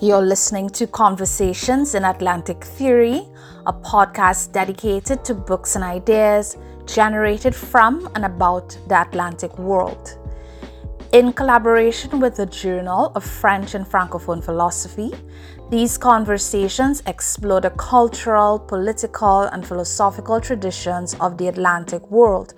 You're listening to Conversations in Atlantic Theory, a podcast dedicated to books and ideas generated from and about the Atlantic world. In collaboration with the Journal of French and Francophone Philosophy, these conversations explore the cultural, political, and philosophical traditions of the Atlantic world,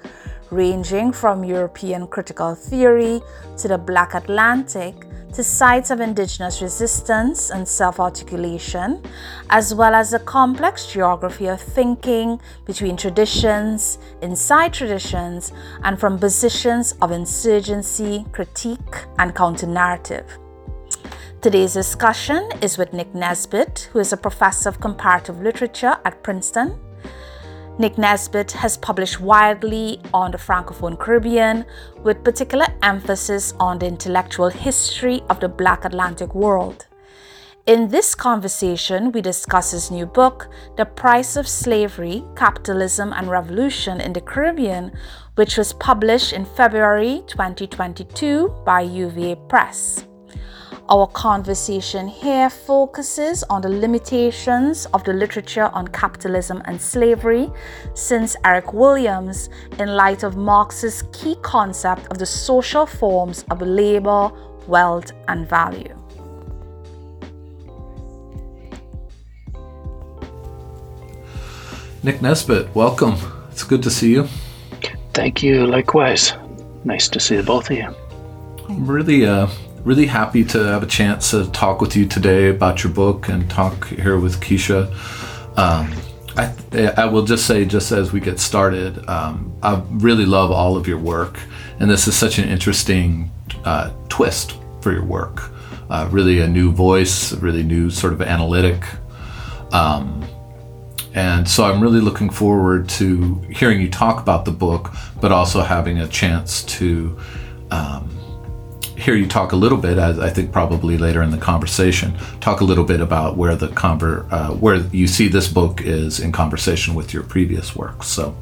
ranging from European critical theory to the Black Atlantic to sites of indigenous resistance and self articulation, as well as the complex geography of thinking between traditions, inside traditions, and from positions of insurgency, critique, and counter narrative. Today's discussion is with Nick Nesbitt, who is a professor of comparative literature at Princeton Nick Nesbitt has published widely on the Francophone Caribbean, with particular emphasis on the intellectual history of the Black Atlantic world. In this conversation, we discuss his new book, The Price of Slavery, Capitalism and Revolution in the Caribbean, which was published in February 2022 by UVA Press. Our conversation here focuses on the limitations of the literature on capitalism and slavery since Eric Williams, in light of Marx's key concept of the social forms of labor, wealth, and value. Nick Nesbitt, welcome. It's good to see you. Thank you. Likewise. Nice to see the both of you. I'm really uh, really happy to have a chance to talk with you today about your book and talk here with Keisha. Um, I, I will just say, just as we get started, um, I really love all of your work, and this is such an interesting uh, twist for your work. Uh, really, a new voice, really new sort of analytic. Um, and so I'm really looking forward to hearing you talk about the book, but also having a chance to um, hear you talk a little bit, as I think probably later in the conversation, talk a little bit about where the conver- uh, where you see this book is in conversation with your previous work. So,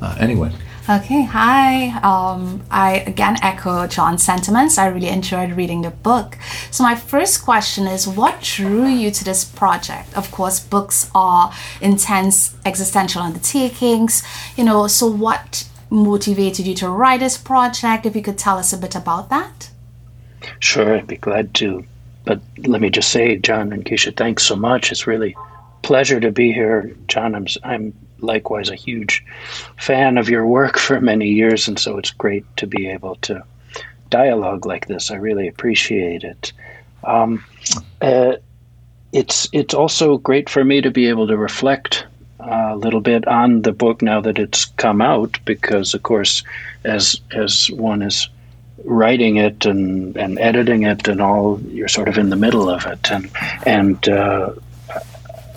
uh, anyway. Okay, hi. Um, I again echo John's sentiments. I really enjoyed reading the book. So, my first question is what drew you to this project? Of course, books are intense existential undertakings, you know, so what motivated you to write this project? If you could tell us a bit about that. Sure, I'd be glad to. But let me just say, John and Keisha, thanks so much. It's really pleasure to be here. John, I'm, I'm likewise a huge fan of your work for many years, and so it's great to be able to dialogue like this. I really appreciate it. Um, uh, it's it's also great for me to be able to reflect a little bit on the book now that it's come out, because of course, as as one is writing it and, and editing it and all, you're sort of in the middle of it. And, and uh,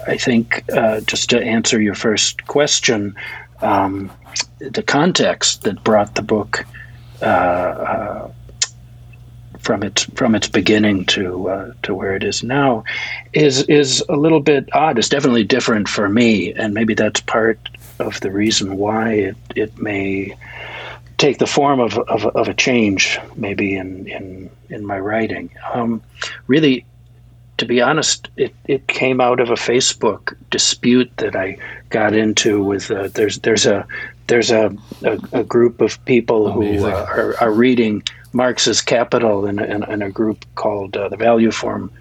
I think uh, just to answer your first question, um, the context that brought the book uh, uh from its from its beginning to uh, to where it is now is is a little bit odd. It's definitely different for me, and maybe that's part of the reason why it, it may take the form of, of, of a change, maybe in in, in my writing. Um, really, to be honest, it, it came out of a Facebook dispute that I got into with. Uh, there's there's a there's a, a, a group of people Amazing. who uh, are, are reading Marx's Capital in, in, in a group called uh, the Value Form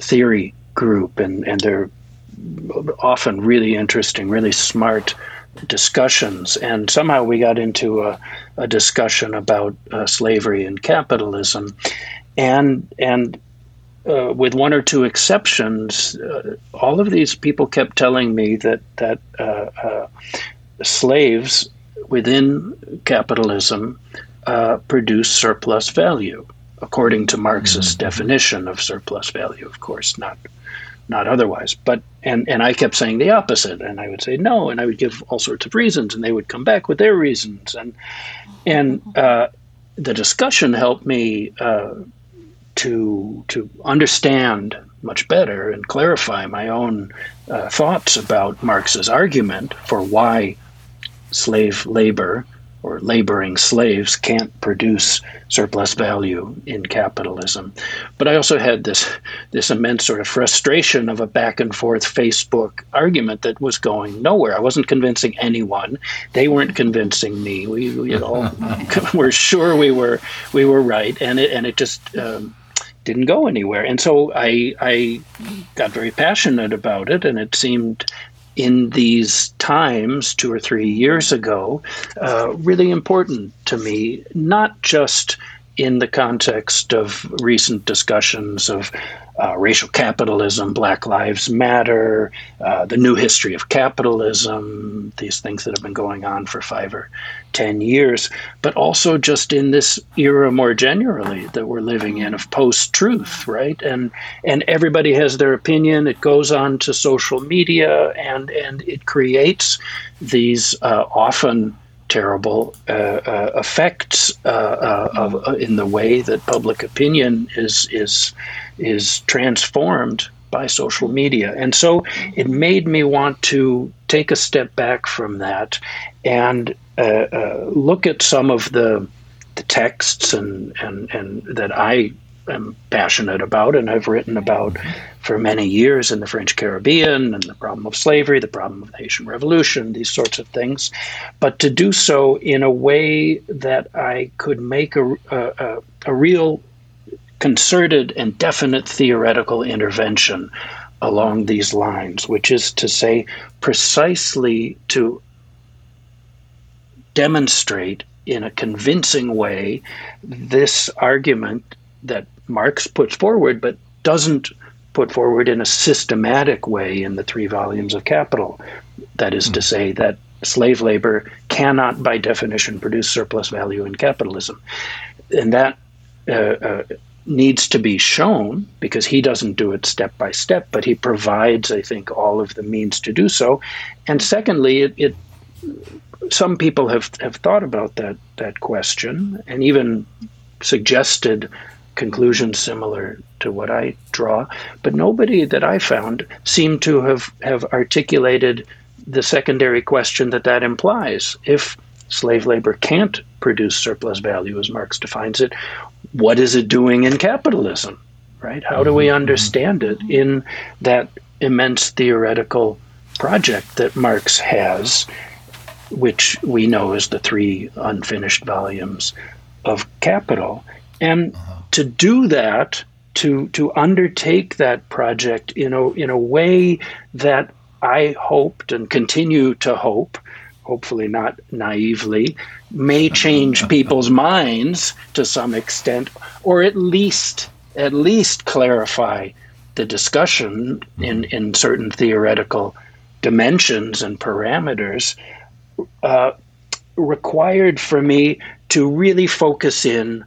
Theory Group, and and they're often really interesting, really smart discussions, and somehow we got into a, a discussion about uh, slavery and capitalism, and and uh, with one or two exceptions, uh, all of these people kept telling me that that uh, uh, slaves within capitalism uh, produce surplus value, according to Marx's mm-hmm. definition of surplus value. Of course, not not otherwise. But and and I kept saying the opposite, and I would say no, and I would give all sorts of reasons, and they would come back with their reasons, and and uh, the discussion helped me uh, to to understand much better and clarify my own uh, thoughts about Marx's argument for why slave labor or laboring slaves can't produce surplus value in capitalism. But I also had this this immense sort of frustration of a back and forth Facebook argument that was going nowhere. I wasn't convincing anyone. They weren't convincing me. We, we all were sure we were we were right, and it and it just. Um, didn't go anywhere, and so I I got very passionate about it, and it seemed in these times, two or three years ago, uh, really important to me, not just in the context of recent discussions of uh, racial capitalism, Black Lives Matter, uh, the new history of capitalism, these things that have been going on for five or ten years, but also just in this era more generally that we're living in of post-truth, right? And and everybody has their opinion. It goes on to social media, and and it creates these uh, often terrible uh, uh, effects uh, uh of, in the way that public opinion is is is transformed by social media. And so it made me want to take a step back from that and look at some of the the texts and, and, and that I am passionate about and I've written about for many years in the French Caribbean and the problem of slavery, the problem of the Haitian Revolution, these sorts of things, but to do so in a way that I could make a, a, a real concerted and definite theoretical intervention along these lines, which is to say, precisely to demonstrate in a convincing way this argument that Marx puts forward, but doesn't put forward in a systematic way in the three volumes of Capital. That is to hmm. say, that slave labor cannot, by definition, produce surplus value in capitalism. And that uh, uh, needs to be shown because he doesn't do it step by step, but he provides, I think, all of the means to do so. And secondly, it, it some people have, have thought about that that question and even suggested conclusions similar to what I draw, but nobody that I found seemed to have, have articulated the secondary question that that implies. If slave labor can't produce surplus value, as Marx defines it, what is it doing in capitalism? Right? How do we mm-hmm. understand it in that immense theoretical project that Marx has, which we know as the three unfinished volumes of Capital? And uh-huh to do that, to to undertake that project in a in a way that I hoped and continue to hope, hopefully not naively, may change people's minds to some extent, or at least at least clarify the discussion in, in certain theoretical dimensions and parameters uh, required for me to really focus in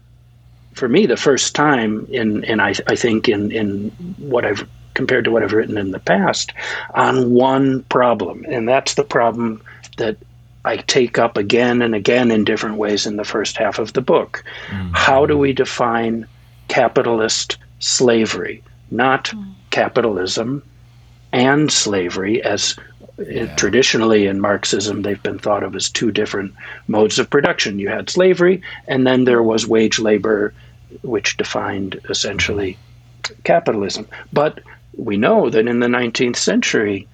for me the first time in and I, I think in in what I've compared to what I've written in the past on one problem and that's the problem that I take up again and again in different ways in the first half of the book. Mm-hmm. How do we define capitalist slavery? Not mm-hmm. capitalism and slavery as yeah. traditionally in Marxism, they've been thought of as two different modes of production. You had slavery, and then there was wage labor, which defined essentially capitalism. But we know that in the 19th century,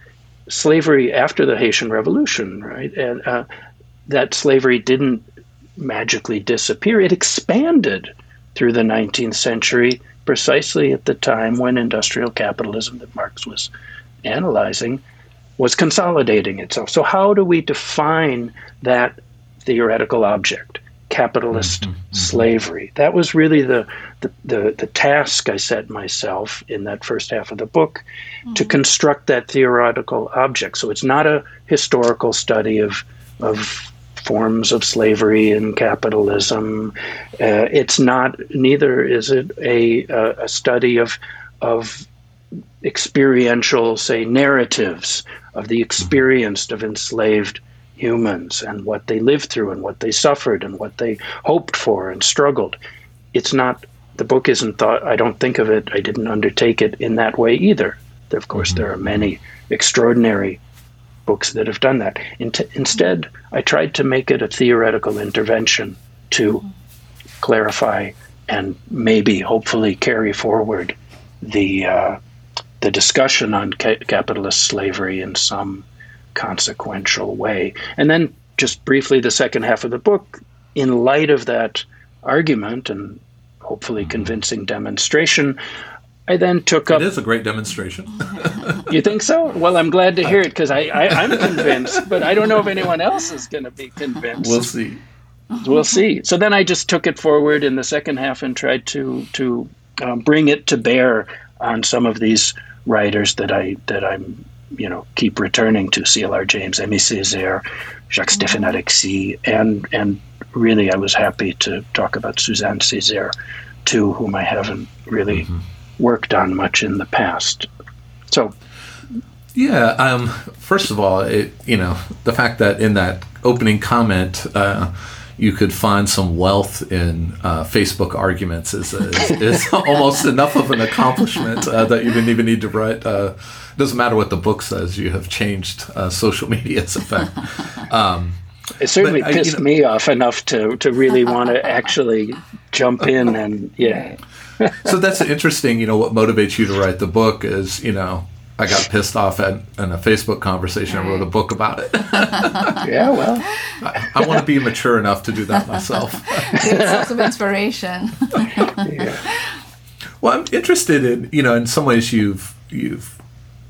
slavery after the Haitian Revolution, right, and uh, that slavery didn't magically disappear; it expanded through the 19th century, precisely at the time when industrial capitalism that Marx was analyzing was consolidating itself. So, how do we define that theoretical object, capitalist mm-hmm, mm-hmm. slavery? That was really the, the, the, the, task I set myself in that first half of the book mm-hmm. to construct that theoretical object. So, it's not a historical study of, of forms of slavery and capitalism. Uh, it's not, neither is it a, a, a study of, of experiential, say, narratives of the experienced of enslaved humans and what they lived through and what they suffered and what they hoped for and struggled. It's not, the book isn't thought, I don't think of it, I didn't undertake it in that way either. Of course, mm-hmm. there are many extraordinary books that have done that. In instead, I tried to make it a theoretical intervention to clarify and maybe, hopefully, carry forward the uh, the discussion on ca- capitalist slavery in some consequential way. And then, just briefly, the second half of the book, in light of that argument and hopefully convincing demonstration, I then took up. It is a great demonstration. you think so? Well, I'm glad to hear it because I, I, am convinced, but I don't know if anyone else is going to be convinced. We'll see. We'll see. So then I just took it forward in the second half and tried to to um, bring it to bear on some of these writers that I that I'm you know keep returning to C.L.R. James, Aimé Césaire, Jacques Stéphane Alexis, and and really I was happy to talk about Suzanne Césaire too, whom I haven't really. Mm-hmm worked on much in the past. So, yeah. Um, first of all, it, you know the fact that in that opening comment. Uh, you could find some wealth in uh, Facebook arguments is, is, is almost enough of an accomplishment uh, that you didn't even need to write. Uh, doesn't matter what the book says, you have changed uh, social media's effect. Um, it certainly but, pissed you know, me off enough to, to really want to actually jump in and yeah so that's interesting. You know, what motivates you to write the book is, you know, I got pissed off at in a Facebook conversation and wrote a book about it. yeah, well, I, I, want to be mature enough to do that myself. It's of inspiration. yeah. Well, I'm interested in you know, in some ways you've you've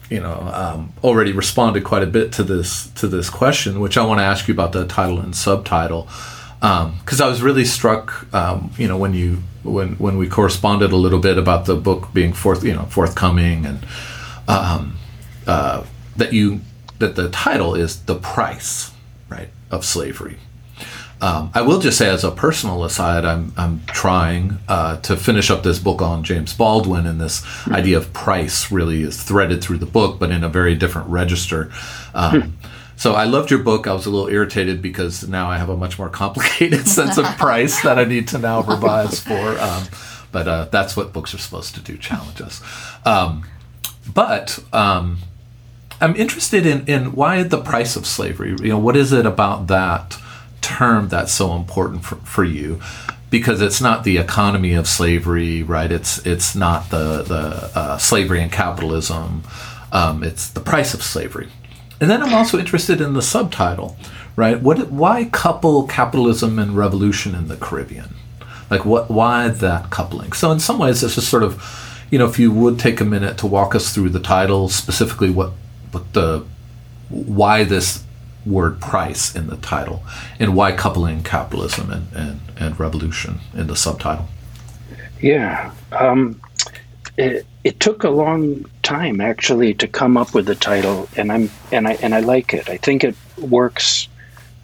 you know um, already responded quite a bit to this to this question, which I want to ask you about the title and subtitle because um, I was really struck, um, you know, when you when when we corresponded a little bit about the book being forth, you know, forthcoming, and um, uh, that you that the title is the price, right, of slavery. Um, I will just say, as a personal aside, I'm I'm trying uh, to finish up this book on James Baldwin, and this mm-hmm. idea of price really is threaded through the book, but in a very different register. Um, hmm. So I loved your book. I was a little irritated because now I have a much more complicated sense of price that I need to now revise for. Um, but uh, that's what books are supposed to do, challenge us. Um, but um, I'm interested in, in why the price of slavery. You know, what is it about that term that's so important for, for you? Because it's not the economy of slavery, right? It's it's not the the uh, slavery and capitalism. Um, it's the price of slavery and then I'm also interested in the subtitle, right? What, why couple capitalism and revolution in the Caribbean? Like, what? Why that coupling? So, in some ways, it's just sort of, you know, if you would take a minute to walk us through the title, specifically what, what the, why this word price in the title, and why coupling capitalism and, and, and revolution in the subtitle. Yeah. Um, it, it took a long time actually to come up with the title, and I'm and I and I like it. I think it works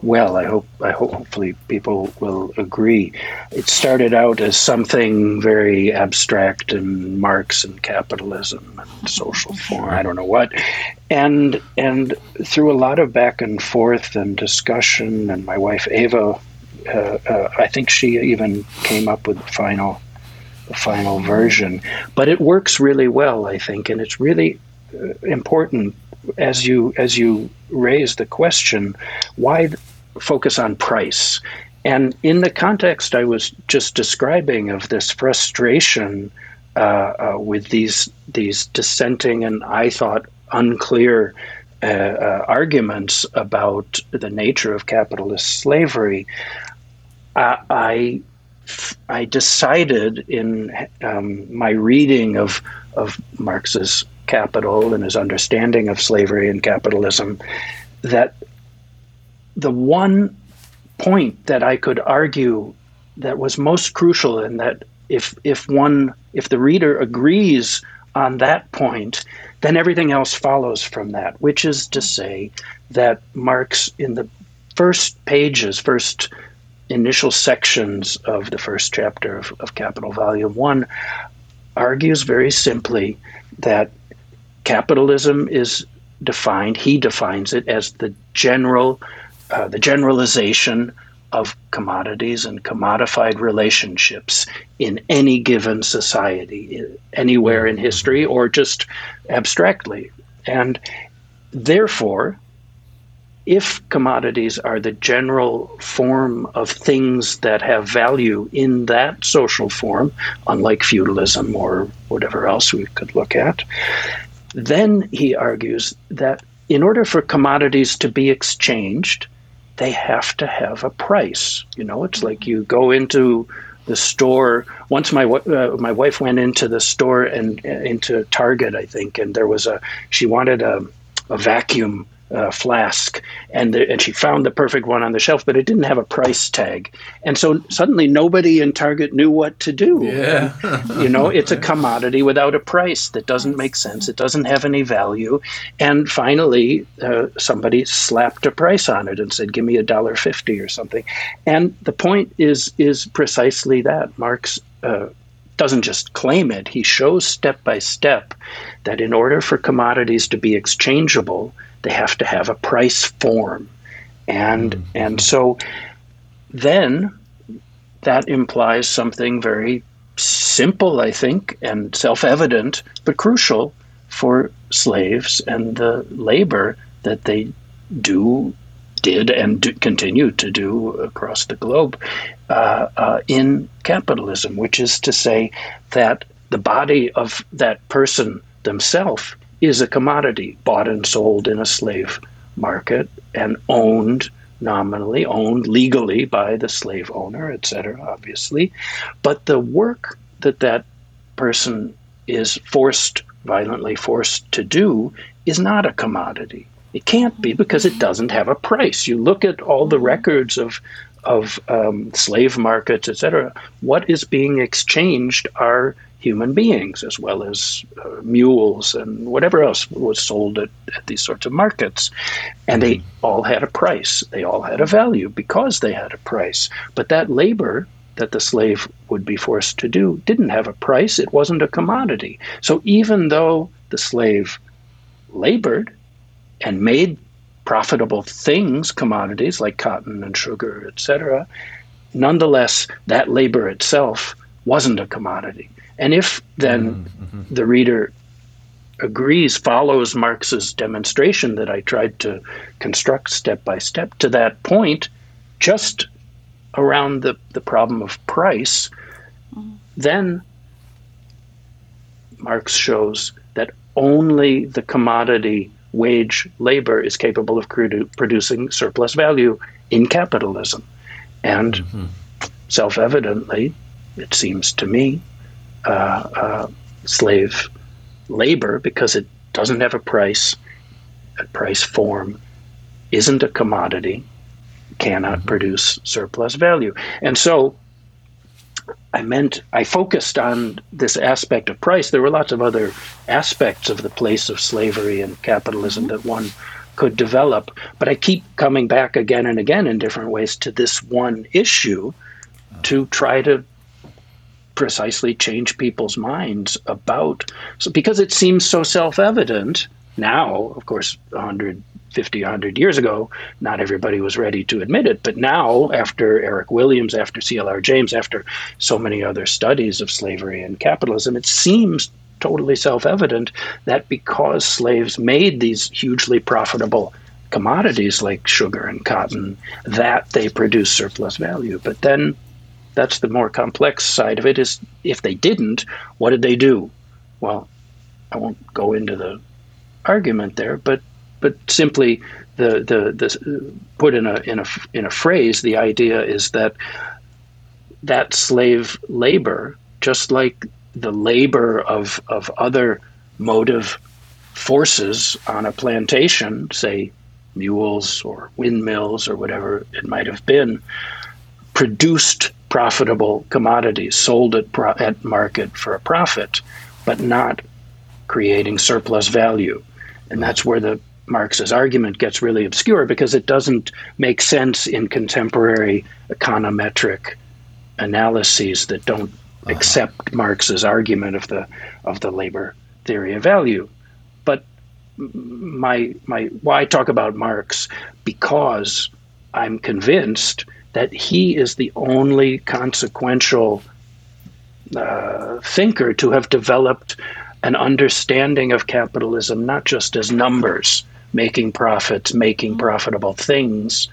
well. I hope I hope hopefully people will agree. It started out as something very abstract and Marx and capitalism and social form. I don't know what, and and through a lot of back and forth and discussion, and my wife Ava, uh, uh, I think she even came up with the final the final version. But it works really well, I think, and it's really important as you as you raise the question, why focus on price? And in the context I was just describing of this frustration uh, uh, with these these dissenting and I thought unclear uh, uh arguments about the nature of capitalist slavery, I I decided in um, my reading of of Marx's Capital and his understanding of slavery and capitalism that the one point that I could argue that was most crucial and that if if one if the reader agrees on that point, then everything else follows from that, which is to say that Marx in the first pages, first initial sections of the first chapter of, of Capital Volume 1 argues very simply that capitalism is defined, he defines it as the general, uh, the generalization of commodities and commodified relationships in any given society, anywhere in history, or just abstractly. And therefore, if commodities are the general form of things that have value in that social form, unlike feudalism or whatever else we could look at, then he argues that in order for commodities to be exchanged, they have to have a price. You know, it's like you go into the store. Once my uh, my wife went into the store and uh, into Target, I think, and there was a she wanted a, a vacuum uh, flask, and the, and she found the perfect one on the shelf, but it didn't have a price tag, and so suddenly nobody in Target knew what to do. Yeah, you know, it's a commodity without a price that doesn't make sense. It doesn't have any value, and finally uh, somebody slapped a price on it and said, "Give me a dollar fifty or something," and the point is is precisely that Marx. Uh, doesn't just claim it, he shows step by step that in order for commodities to be exchangeable, they have to have a price form. And mm-hmm. and so then that implies something very simple, I think, and self-evident, but crucial for slaves and the labor that they do did and do, continue to do across the globe uh, uh, in capitalism, which is to say that the body of that person themselves is a commodity bought and sold in a slave market and owned nominally, owned legally by the slave owner, etc., obviously. But the work that that person is forced, violently forced to do, is not a commodity. It can't be because it doesn't have a price. You look at all the records of of um, slave markets, etc. What is being exchanged are human beings as well as uh, mules and whatever else was sold at, at these sorts of markets. And they all had a price, they all had a value because they had a price. But that labor that the slave would be forced to do didn't have a price, it wasn't a commodity. So even though the slave labored and made profitable things, commodities like cotton and sugar, etc., nonetheless, that labor itself wasn't a commodity. And if then mm-hmm. the reader agrees, follows Marx's demonstration that I tried to construct step by step to that point, just around the, the problem of price, mm-hmm. then Marx shows that only the commodity wage labor is capable of produ- producing surplus value in capitalism. And mm-hmm. self evidently, it seems to me, uh, uh, slave labor because it doesn't have a price, a price form, isn't a commodity, cannot mm-hmm. produce surplus value. And so I meant I focused on this aspect of price. There were lots of other aspects of the place of slavery and capitalism mm-hmm. that one could develop, but I keep coming back again and again in different ways to this one issue to try to precisely change people's minds about so because it seems so self-evident now of course 150 100 years ago not everybody was ready to admit it but now after eric williams after clr james after so many other studies of slavery and capitalism it seems totally self-evident that because slaves made these hugely profitable commodities like sugar and cotton that they produce surplus value. But then that's the more complex side of it is if they didn't, what did they do? Well, I won't go into the argument there, but but simply the the, the put in a in a in a phrase, the idea is that that slave labor, just like the labor of of other motive forces on a plantation, say mules or windmills or whatever it might have been, produced profitable commodities sold at, pro- at market for a profit, but not creating surplus value. And that's where the Marx's argument gets really obscure because it doesn't make sense in contemporary econometric analyses that don't uh-huh. accept Marx's argument of the of the labor theory of value. But my my why talk about Marx because I'm convinced that he is the only consequential uh, thinker to have developed an understanding of capitalism, not just as numbers, making profits, making mm-hmm. profitable things,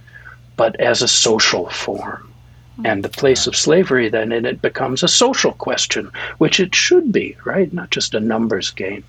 but as a social form. Mm-hmm. And the place of slavery then in it becomes a social question, which it should be, right? Not just a numbers game.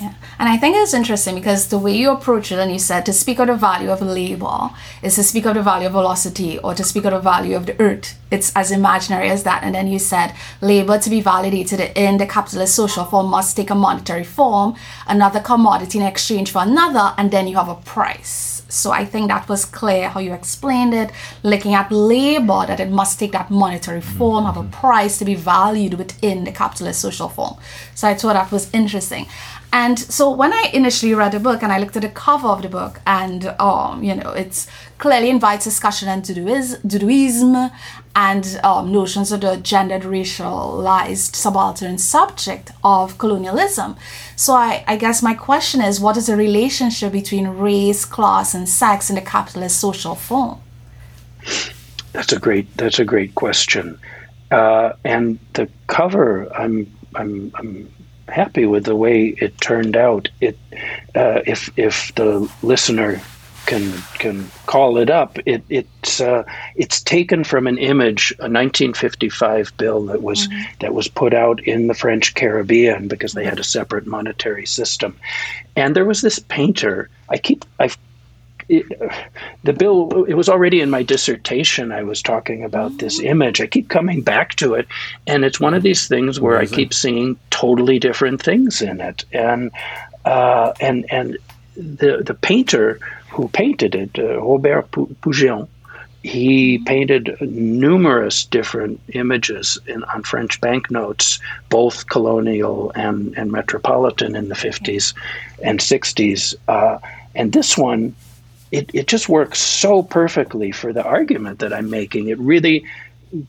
Yeah. And I think it's interesting because the way you approach it, and you said to speak of the value of labor is to speak of the value of velocity or to speak of the value of the earth. It's as imaginary as that. And then you said labor to be validated in the capitalist social form must take a monetary form, another commodity in exchange for another, and then you have a price. So I think that was clear how you explained it, looking at labor, that it must take that monetary form, have a mm-hmm. price to be valued within the capitalist social form. So I thought that was interesting. And so when I initially read the book and I looked at the cover of the book, and um, you know, it's clearly invites discussion into Doudouism and um, notions of the gendered, racialized, subaltern subject of colonialism. So I, I guess my question is, what is the relationship between race, class, and sex in the capitalist social form? That's a great. That's a great question. Uh, and the cover, I'm, I'm, I'm happy with the way it turned out. It, uh, if if the listener can can call it up, it it's uh, it's taken from an image, a 1955 bill that was mm-hmm. that was put out in the French Caribbean because they had a separate monetary system, and there was this painter. I keep I've it, the bill it was already in my dissertation i was talking about this mm. image i keep coming back to it and it's one of these things where Amazing. i keep seeing totally different things in it and uh, and and the the painter who painted it uh, robert Pougheon he painted numerous different images in, on French banknotes, both colonial and, and metropolitan in the 50s and 60s. Uh, and this one it, it just works so perfectly for the argument that I'm making. It really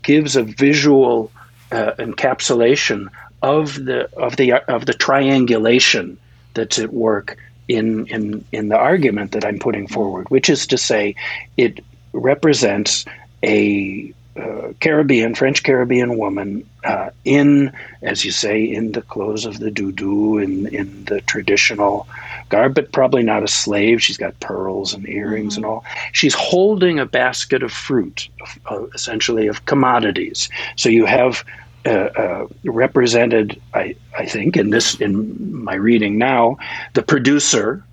gives a visual uh, encapsulation of the of the of the triangulation that's at work in in in the argument that I'm putting forward, which is to say, it represents a uh, Caribbean, French Caribbean woman uh, in, as you say, in the clothes of the doudou, in, in the traditional garb, but probably not a slave. She's got pearls and earrings mm-hmm. and all. She's holding a basket of fruit, uh, essentially of commodities. So you have uh, uh, represented, I, I think, in this in my reading now, the producer,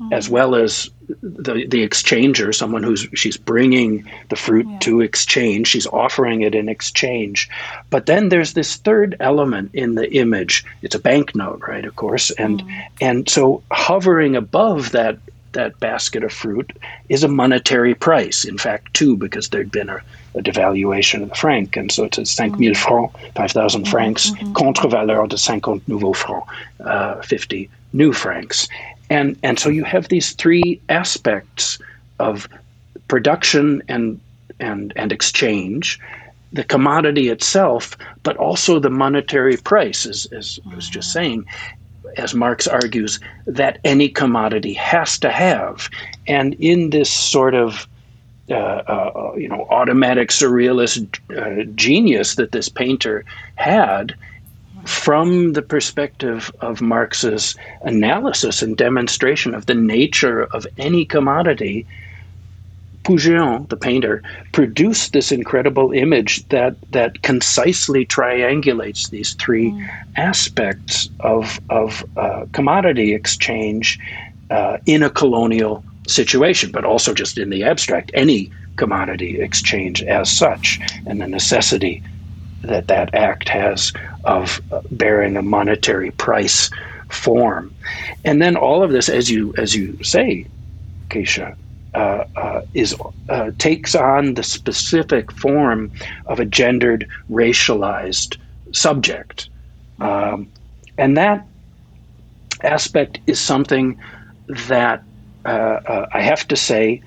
mm-hmm. as well as the the exchanger, someone who's she's bringing the fruit yeah. to exchange, she's offering it in exchange. But then there's this third element in the image. It's a banknote, right? Of course, and mm. and so hovering above that that basket of fruit is a monetary price. In fact, two, because there'd been a, a devaluation of the franc, and so it's 5 000 francs, 5,000 mm-hmm. francs, mm-hmm. contre valeur de 50 nouveaux francs, uh, 50 new francs. And, and so you have these three aspects of production and, and, and exchange, the commodity itself, but also the monetary price, as, as I was just saying, as Marx argues, that any commodity has to have. And in this sort of uh, uh, you know automatic surrealist uh, genius that this painter had, from the perspective of Marx's analysis and demonstration of the nature of any commodity, Pougheon, the painter, produced this incredible image that that concisely triangulates these three mm. aspects of of uh, commodity exchange uh, in a colonial situation, but also just in the abstract, any commodity exchange as such, and the necessity that that act has of bearing a monetary price form. And then all of this, as you as you say, Keisha, uh, uh, is uh, takes on the specific form of a gendered, racialized subject, um, and that aspect is something that uh, uh, I have to say.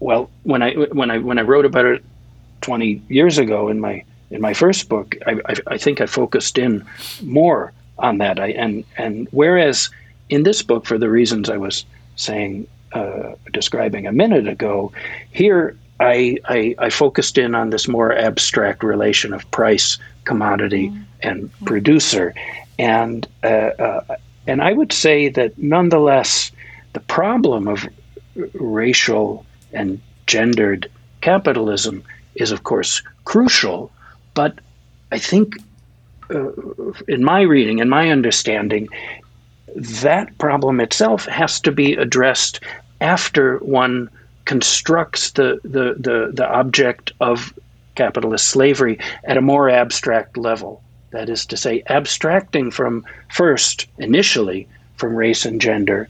Well, when I when I when I wrote about it twenty years ago in my in my first book, I, I, I think I focused in more on that. I, and and whereas in this book, for the reasons I was saying, uh, describing a minute ago, here I, I, I focused in on this more abstract relation of price, commodity, mm-hmm. and producer, and uh, uh, and I would say that nonetheless, the problem of racial and gendered capitalism is, of course, crucial. But I think, uh, in my reading and my understanding, that problem itself has to be addressed after one constructs the, the, the, the object of capitalist slavery at a more abstract level. That is to say, abstracting from first, initially, from race and gender,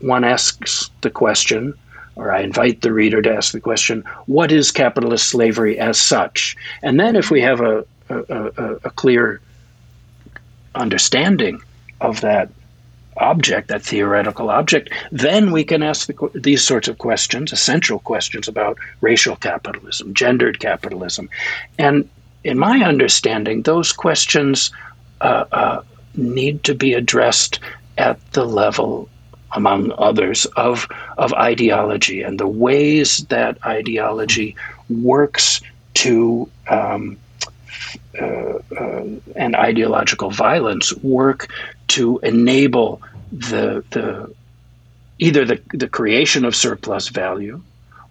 one asks the question, or I invite the reader to ask the question, what is capitalist slavery as such? And then, if we have a, a, a, a clear understanding of that object, that theoretical object, then we can ask the, these sorts of questions, essential questions about racial capitalism, gendered capitalism. And in my understanding, those questions uh, uh, need to be addressed at the level, among others, of, of ideology and the ways that ideology works to. Um, uh, uh, and ideological violence work to enable the the either the, the creation of surplus value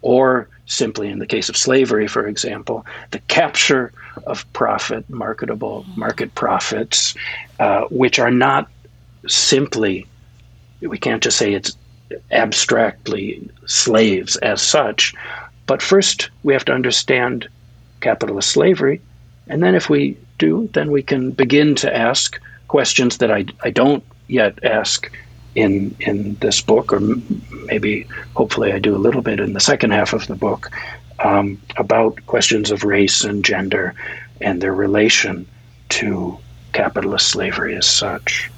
or simply in the case of slavery, for example, the capture of profit, marketable market profits, uh, which are not simply, we can't just say it's abstractly slaves as such, but first we have to understand capitalist slavery. And then if we do, then we can begin to ask questions that I, I don't yet ask in in this book, or maybe hopefully I do a little bit in the second half of the book um, about questions of race and gender and their relation to capitalist slavery as such.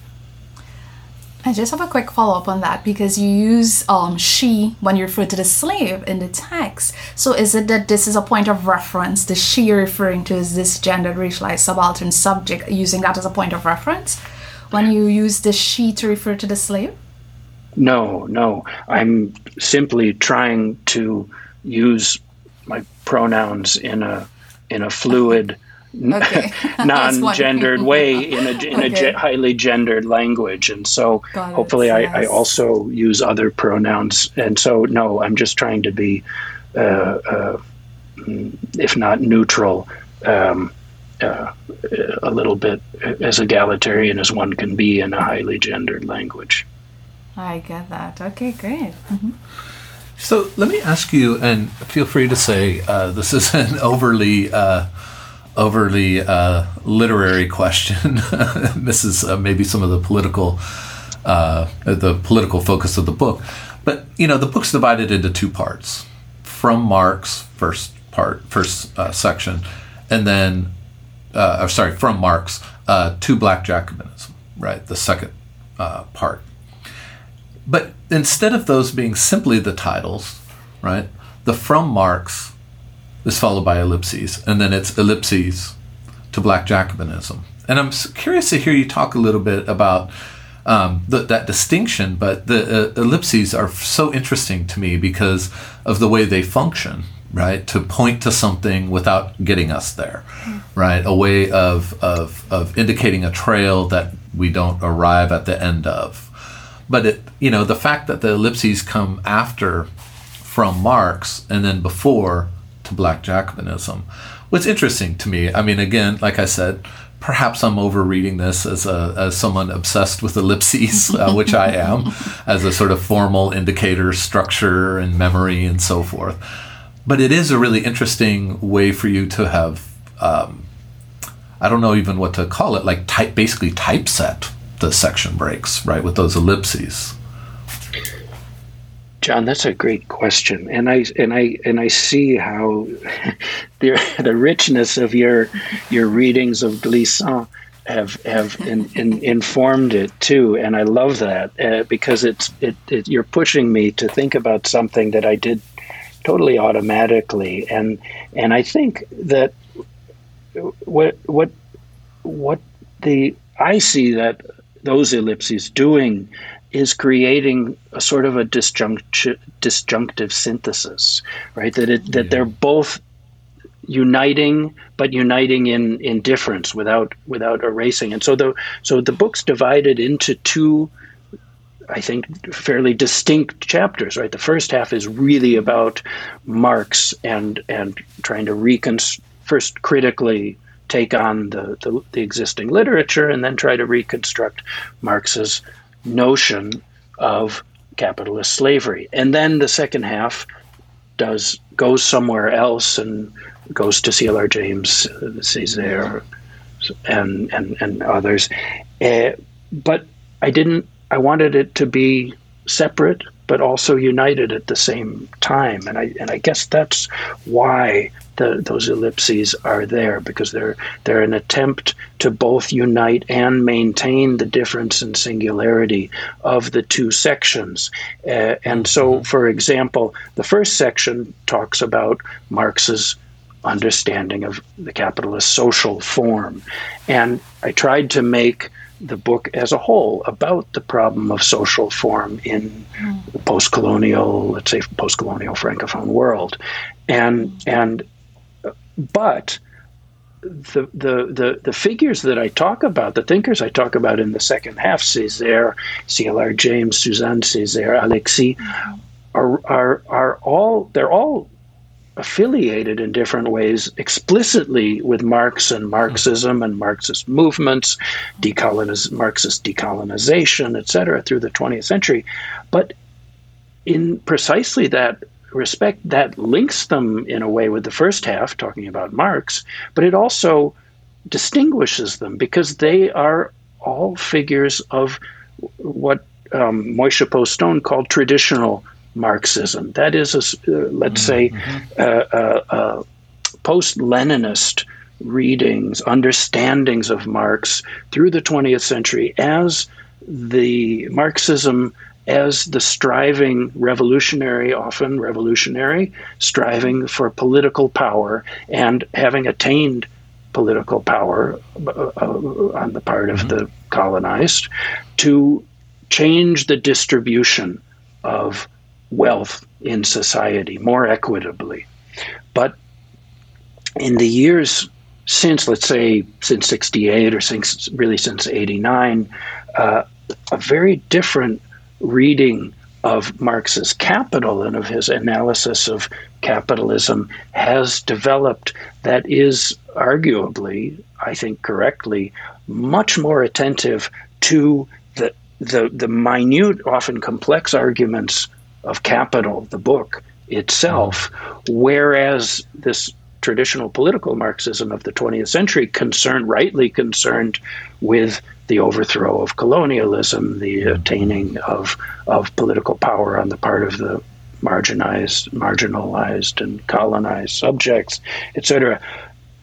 I just have a quick follow up on that because you use um, she when you refer to the slave in the text. So is it that this is a point of reference? The she you're referring to is this gendered, racialized, subaltern subject, using that as a point of reference? when you use the she to refer to the slave? No, no. I'm simply trying to use my pronouns in a in a fluid, okay. non-gendered way in a in okay. a highly gendered language, and so Got hopefully it, I, yes. I, also use other pronouns. And so no, I'm just trying to be, uh, uh, if not neutral. Um, uh, a little bit as egalitarian as one can be in a highly gendered language. I get that. Okay, great. Mm-hmm. So let me ask you, and feel free to say uh, this is an overly uh, overly uh, literary question. Misses uh, maybe some of the political uh, the political focus of the book, but you know the book's divided into two parts. From Marx, first part, first uh, section, and then uh, or sorry, from Marx uh, to Black Jacobinism, right? The second part. But instead of those being simply the titles, right? The from Marx is followed by ellipses, and then it's ellipses to Black Jacobinism. And I'm curious to hear you talk a little bit about um, the, that distinction, but the uh, ellipses are so interesting to me because of the way they function, right? To point to something without getting us there, right? A way of, of, of indicating a trail that we don't arrive at the end of. But it, you know, the fact that the ellipses come after from Marx and then before to Black Jacobinism was interesting to me. I mean, again, like I said, perhaps I'm overreading this as a as someone obsessed with ellipses, uh, which I am, as a sort of formal indicator, structure, and memory, and so forth but it is a really interesting way for you to have um, I don't know even what to call it, like type basically typeset the section breaks, right, with those ellipses. John, that's a great question, and I and I and I see how the the richness of your your readings of Glissant have have in, in, informed it too, and I love that uh, because it's it, it you're pushing me to think about something that I did totally automatically. And and I think that what what what the I see that those ellipses doing is creating a sort of a disjunctive, disjunctive synthesis, right? That it that yeah. they're both uniting, but uniting in in difference without without erasing. And so the so the book's divided into two I think, fairly distinct chapters, right? The first half is really about Marx and and trying to reconstruct first critically take on the, the, the, existing literature and then try to reconstruct Marx's notion of capitalist slavery. And then the second half does goes somewhere else and goes to C.L.R. James, Césaire, and, and, and others. Uh, but I didn't, I wanted it to be separate but also united at the same time. And I and I guess that's why the, those ellipses are there because they're they're an attempt to both unite and maintain the difference and singularity of the two sections. Uh, and so, mm-hmm. for example, the first section talks about Marx's understanding of the capitalist social form, and I tried to make the book as a whole about the problem of social form in mm. the post-colonial, let's say, post-colonial francophone world, and and but the, the, the, the figures that I talk about, the thinkers I talk about in the second half, Césaire, C.L.R. James, Suzanne Césaire, Alexis, mm-hmm. are, are, are all, they're all affiliated in different ways explicitly with Marx and Marxism and Marxist movements, decoloniz- Marxist decolonization, etc., through the 20th century. But in precisely that respect, that links them in a way with the first half, talking about Marx, but it also distinguishes them because they are all figures of what um, Moishe Postone called traditional Marxism. That is, a, uh, let's mm-hmm. say, uh, uh, uh post Leninist readings, understandings of Marx through the 20th century as the Marxism as the striving revolutionary, often revolutionary, striving for political power and having attained political power uh, on the part of mm-hmm. the colonized to change the distribution of wealth in society more equitably. But in the years since, let's say, since 68 or since really since 89, uh, a very different reading of Marx's Capital and of his analysis of capitalism has developed that is arguably, I think correctly, much more attentive to the the, the minute, often complex arguments of capital, the book itself, whereas this traditional political Marxism of the 20th century concerned, rightly concerned with the overthrow of colonialism, the attaining of, of political power on the part of the marginalized, marginalized and colonized subjects, etc.,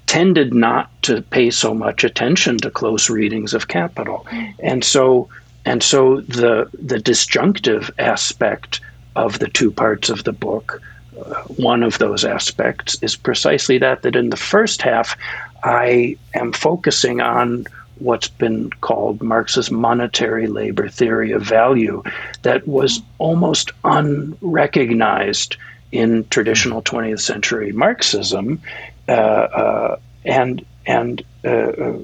tended not to pay so much attention to close readings of capital. Mm. And so and so the the disjunctive aspect of the two parts of the book. Uh, one of those aspects is precisely that, that in the first half, I am focusing on what's been called Marx's monetary labor theory of value that was almost unrecognized in traditional 20th century Marxism, uh, uh, and and uh, uh,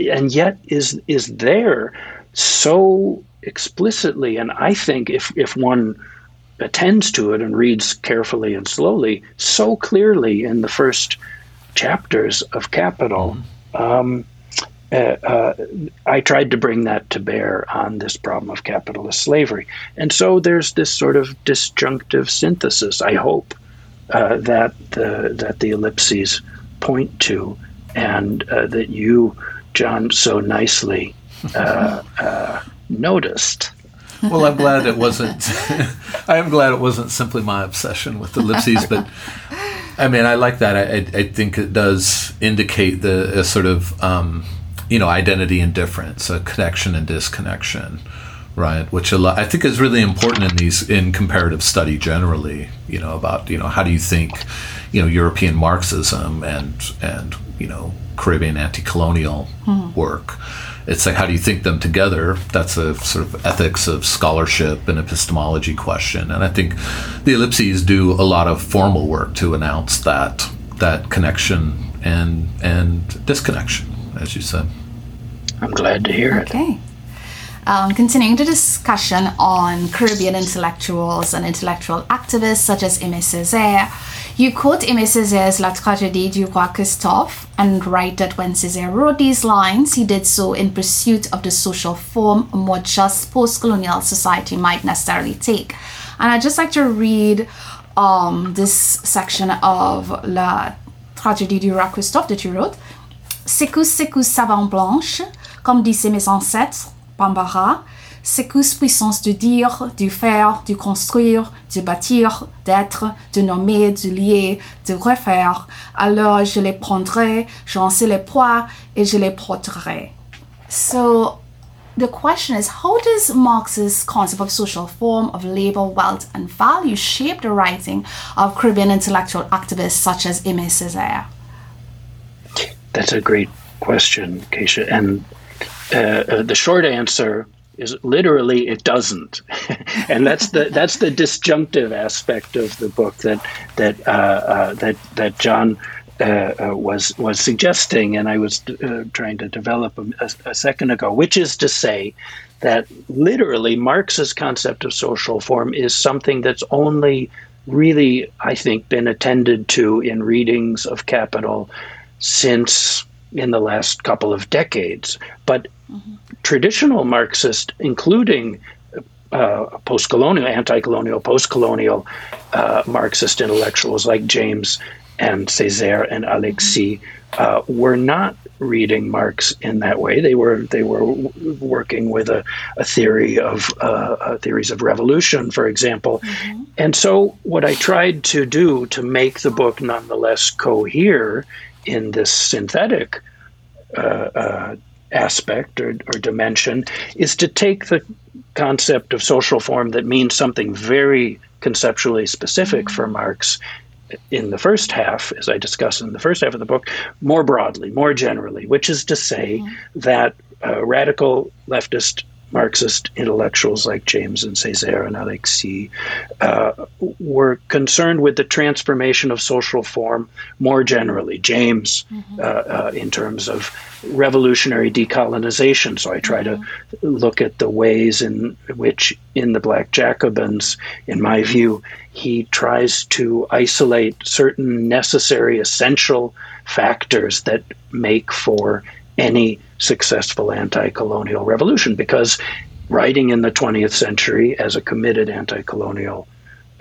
and yet is is there so explicitly. And I think if if one attends to it and reads carefully and slowly so clearly in the first chapters of Capital. Mm-hmm. Um, uh, uh, I tried to bring that to bear on this problem of capitalist slavery. And so there's this sort of disjunctive synthesis, I hope, uh, that, the, that the ellipses point to, and uh, that you, John, so nicely uh, uh, noticed well, I'm glad it wasn't. I am glad it wasn't simply my obsession with ellipses, but I mean, I like that. I, I think it does indicate the sort of um, you know identity and difference, a connection and disconnection, right? Which a lot, I think is really important in these in comparative study generally. You know about you know how do you think you know European Marxism and and you know Caribbean anti-colonial hmm. work it's like how do you think them together? That's a sort of ethics of scholarship and epistemology question. And i think the ellipses do a lot of formal work to announce that that connection and and disconnection as you said. I'm glad to hear it. Okay. Um, continuing the discussion on Caribbean intellectuals and intellectual activists such as Aimé Césaire, you quote Aimé Césaire's La Tragédie du Roi Christophe and write that when Césaire wrote these lines, he did so in pursuit of the social form a more just post colonial society might necessarily take. And I'd just like to read um, this section of La Tragédie du Roi Christophe that you wrote. Secousse, secousse, savant blanche, comme disaient mes ancêtres, Bambara, secousse puissance de dire, du faire, du construire, de bâtir, d'être, de nommer, de lier, de refaire. Alors je les prendrai, j'en sais les poids et je les porterai. So the question is how does Marx's concept of social form, of labor, wealth, and value shape the writing of Caribbean intellectual activists such as Aimé Césaire? That's a great question, Keisha. And uh, uh, the short answer is literally it doesn't, and that's the that's the disjunctive aspect of the book that that uh, uh that that John. Uh, uh, was was suggesting, and I was trying to develop a, a second ago, which is to say that literally Marx's concept of social form is something that's only really, I think, been attended to in readings of Capital since in the last couple of decades. But mm-hmm. traditional Marxist, including uh, post colonial, anti colonial, post colonial uh, Marxist intellectuals like James and Césaire and Alexis, uh, were not reading Marx in that way. They were they were working with a, a theory of uh, uh, theories of revolution, for example. Mm-hmm. And so, what I tried to do to make the book nonetheless cohere in this synthetic uh, uh, aspect or, or dimension is to take the concept of social form that means something very conceptually specific for Marx in the first half, as I discuss in the first half of the book, more broadly, more generally, which is to say mm-hmm. that uh, radical leftist Marxist intellectuals like James and Césaire and Alexis uh, were concerned with the transformation of social form more generally. James, mm-hmm. uh, uh, in terms of revolutionary decolonization. So I try mm-hmm. to look at the ways in which, in the Black Jacobins, in my view, he tries to isolate certain necessary, essential factors that make for any successful anti colonial revolution because writing in the 20th century as a committed anti colonial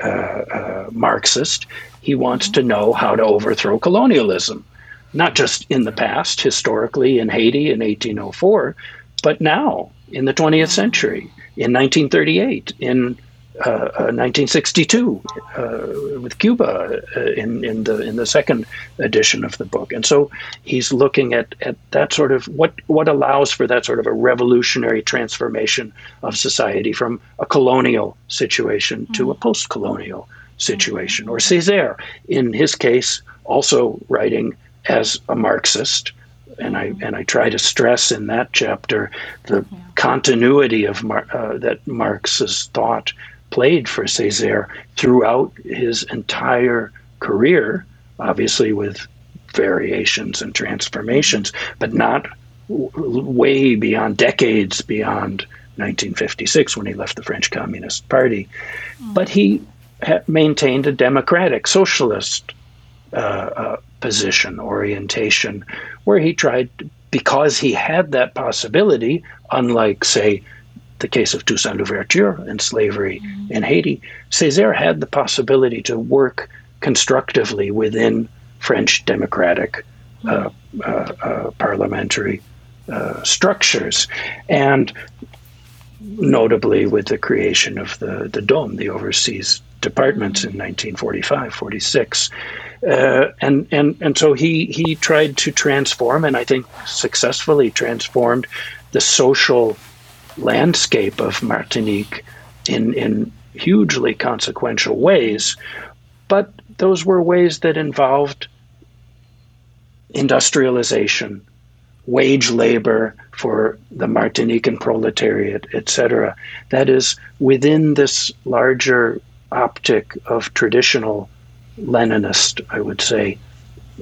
uh, uh, Marxist, he wants to know how to overthrow colonialism, not just in the past, historically in Haiti in 1804, but now in the 20th century, in 1938, in 1962 uh, uh, with Cuba uh, in, in the in the second edition of the book, and so he's looking at, at that sort of what what allows for that sort of a revolutionary transformation of society from a colonial situation mm-hmm. to a post-colonial situation. Or Césaire, in his case, also writing as a Marxist, and I and I try to stress in that chapter the yeah. continuity of Mar- uh, that Marx's thought played for Césaire throughout his entire career, obviously with variations and transformations, but not w- way beyond decades beyond 1956 when he left the French Communist Party. Mm. But he ha- maintained a democratic, socialist uh, uh, position, orientation, where he tried, because he had that possibility, unlike, say, the case of Toussaint Louverture and slavery mm-hmm. in Haiti, Césaire had the possibility to work constructively within French democratic uh, uh, uh, parliamentary uh, structures, and notably with the creation of the, the DOM, the overseas departments in 1945 46. Uh, and, and, and so he, he tried to transform, and I think successfully transformed the social landscape of Martinique in, in hugely consequential ways, but those were ways that involved industrialization, wage labor for the Martinican proletariat, etc. That is within this larger optic of traditional Leninist, I would say,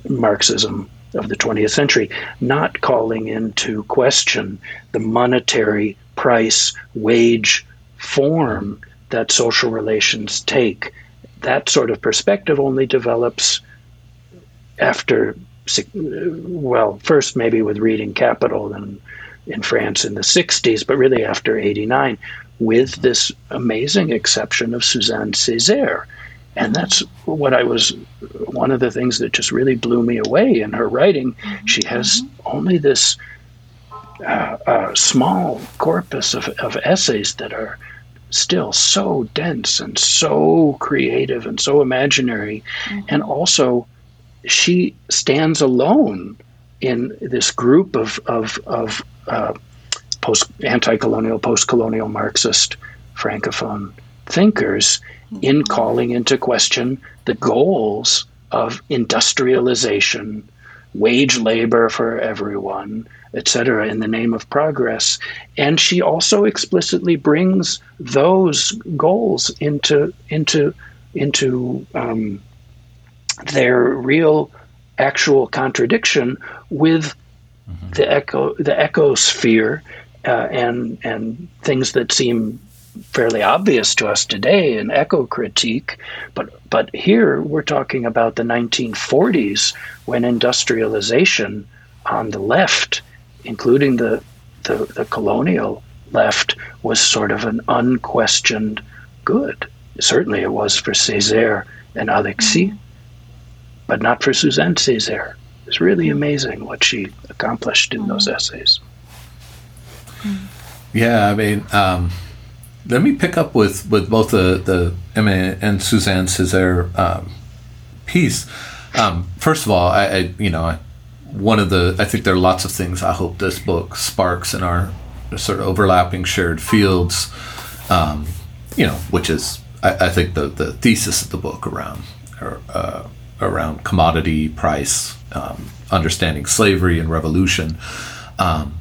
Marxism of the 20th century, not calling into question the monetary price, wage form that social relations take. That sort of perspective only develops after, well, first maybe with reading Capital and in France in the 60s, but really after 89, with this amazing exception of Suzanne Césaire. And that's what I was, one of the things that just really blew me away in her writing. She has mm-hmm. only this uh, uh, small corpus of, of essays that are still so dense and so creative and so imaginary. Mm-hmm. And also, she stands alone in this group of, of, of uh, post anti-colonial, post-colonial Marxist francophone thinkers in calling into question the goals of industrialization, wage labor for everyone, etc., in the name of progress. And she also explicitly brings those goals into into into um, their real, actual contradiction with mm-hmm. the echo the ecosphere uh, and and things that seem fairly obvious to us today in eco critique, but but here we're talking about the 1940s when industrialization on the left, including the the, the colonial left, was sort of an unquestioned good. Certainly, it was for Césaire and Alexis, mm-hmm. but not for Suzanne Césaire. It's really amazing what she accomplished in those mm-hmm. essays. Yeah, I mean, um, let me pick up with, with both the, the Aimé and Suzanne Césaire um, piece. Um, first of all, I, I, you know, I, one of the I think there are lots of things I hope this book sparks in our sort of overlapping shared fields. Um, you know, which is I, I, think the the thesis of the book around uh, around commodity price, um, understanding slavery and revolution, um,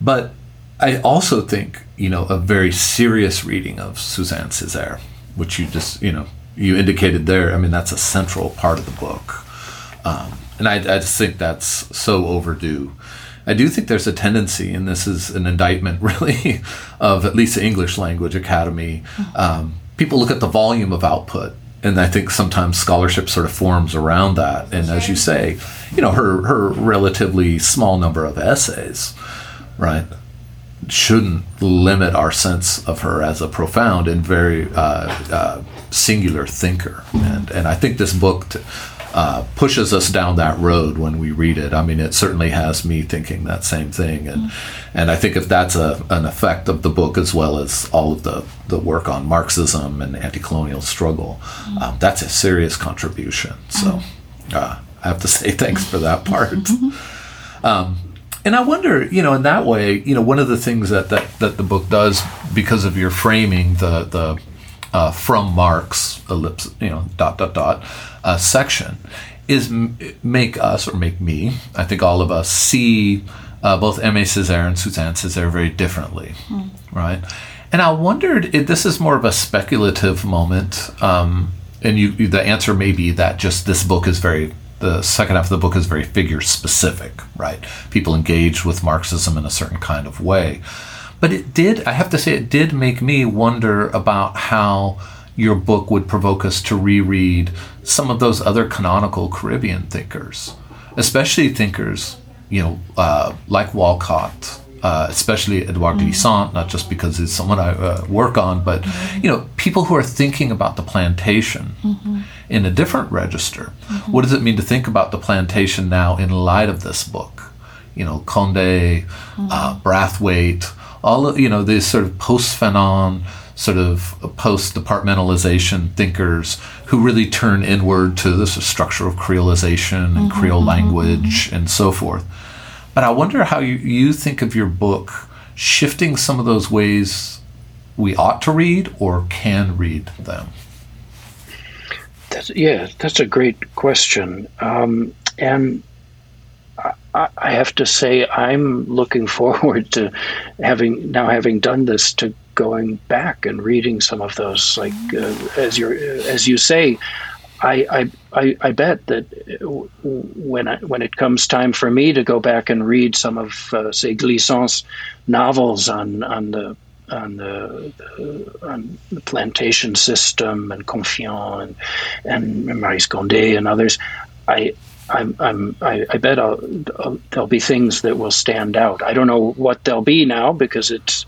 but I also think, you know, a very serious reading of Suzanne Césaire, which you just, you know, you indicated there. I mean, that's a central part of the book. Um, and I, I just think that's so overdue. I do think there's a tendency, and this is an indictment really of at least the English Language Academy. Um, people look at the volume of output, and I think sometimes scholarship sort of forms around that. And as you say, you know, her her relatively small number of essays, right? shouldn't limit our sense of her as a profound and very uh, uh, singular thinker. And, and I think this book uh, pushes us down that road when we read it. I mean, it certainly has me thinking that same thing. And, and I think if that's a, an effect of the book as well as all of the, the work on Marxism and anti colonial struggle, um, that's a serious contribution. So uh, I have to say thanks for that part. Um, and I wonder, you know, in that way, you know, one of the things that that, that the book does because of your framing, the the uh, from Marx ellipse, you know, dot dot dot uh, section, is m- make us or make me, I think all of us see uh, both Aimé Césaire and Suzanne Césaire very differently, mm. right? And I wondered if this is more of a speculative moment, um, and you, the answer may be that just this book is very the second half of the book is very figure specific, right? People engaged with Marxism in a certain kind of way. But it did, I have to say, it did make me wonder about how your book would provoke us to reread some of those other canonical Caribbean thinkers, especially thinkers, you know, uh, like Walcott, uh, especially Edouard mm-hmm. Glissant, not just because he's someone I uh, work on, but mm-hmm. you know, people who are thinking about the plantation mm-hmm. in a different register. Mm-hmm. What does it mean to think about the plantation now in light of this book? You know, Condé, mm-hmm. uh, Brathwaite, all of, you know these sort of post Fanon, sort of post departmentalization thinkers who really turn inward to this structure of creolization and mm-hmm. Creole language and so forth. But I wonder how you, you think of your book shifting some of those ways we ought to read or can read them. That's, yeah, that's a great question. Um, and I, have to say, I'm looking forward to having now having done this to going back and reading some of those. Like uh, as you as you say, I, I, I, bet that when I, when it comes time for me to go back and read some of uh, say Glissant's novels on on the on the, the, on the plantation system and Confiant and, and Maryse Condé and others, I I'm, I'm, I, I bet I'll, I'll, there'll be things that will stand out. I don't know what they'll be now because it's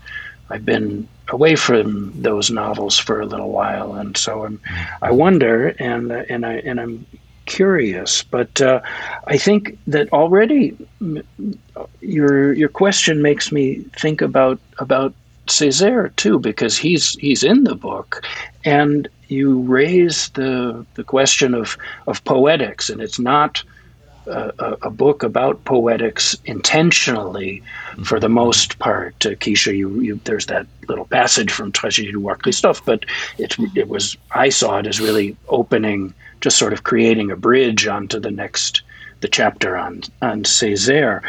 I've been away from those novels for a little while, and so I'm, I wonder, and and I and I'm curious. But uh, I think that already your your question makes me think about about Césaire too, because he's he's in the book, and you raise the the question of of poetics, and it's not a, a, book about poetics intentionally for the most part. Uh, Keisha, you, you, there's that little passage from Tragédie du Roi Christophe, but it, it was I saw it as really opening, just sort of creating a bridge onto the next the chapter on on Césaire.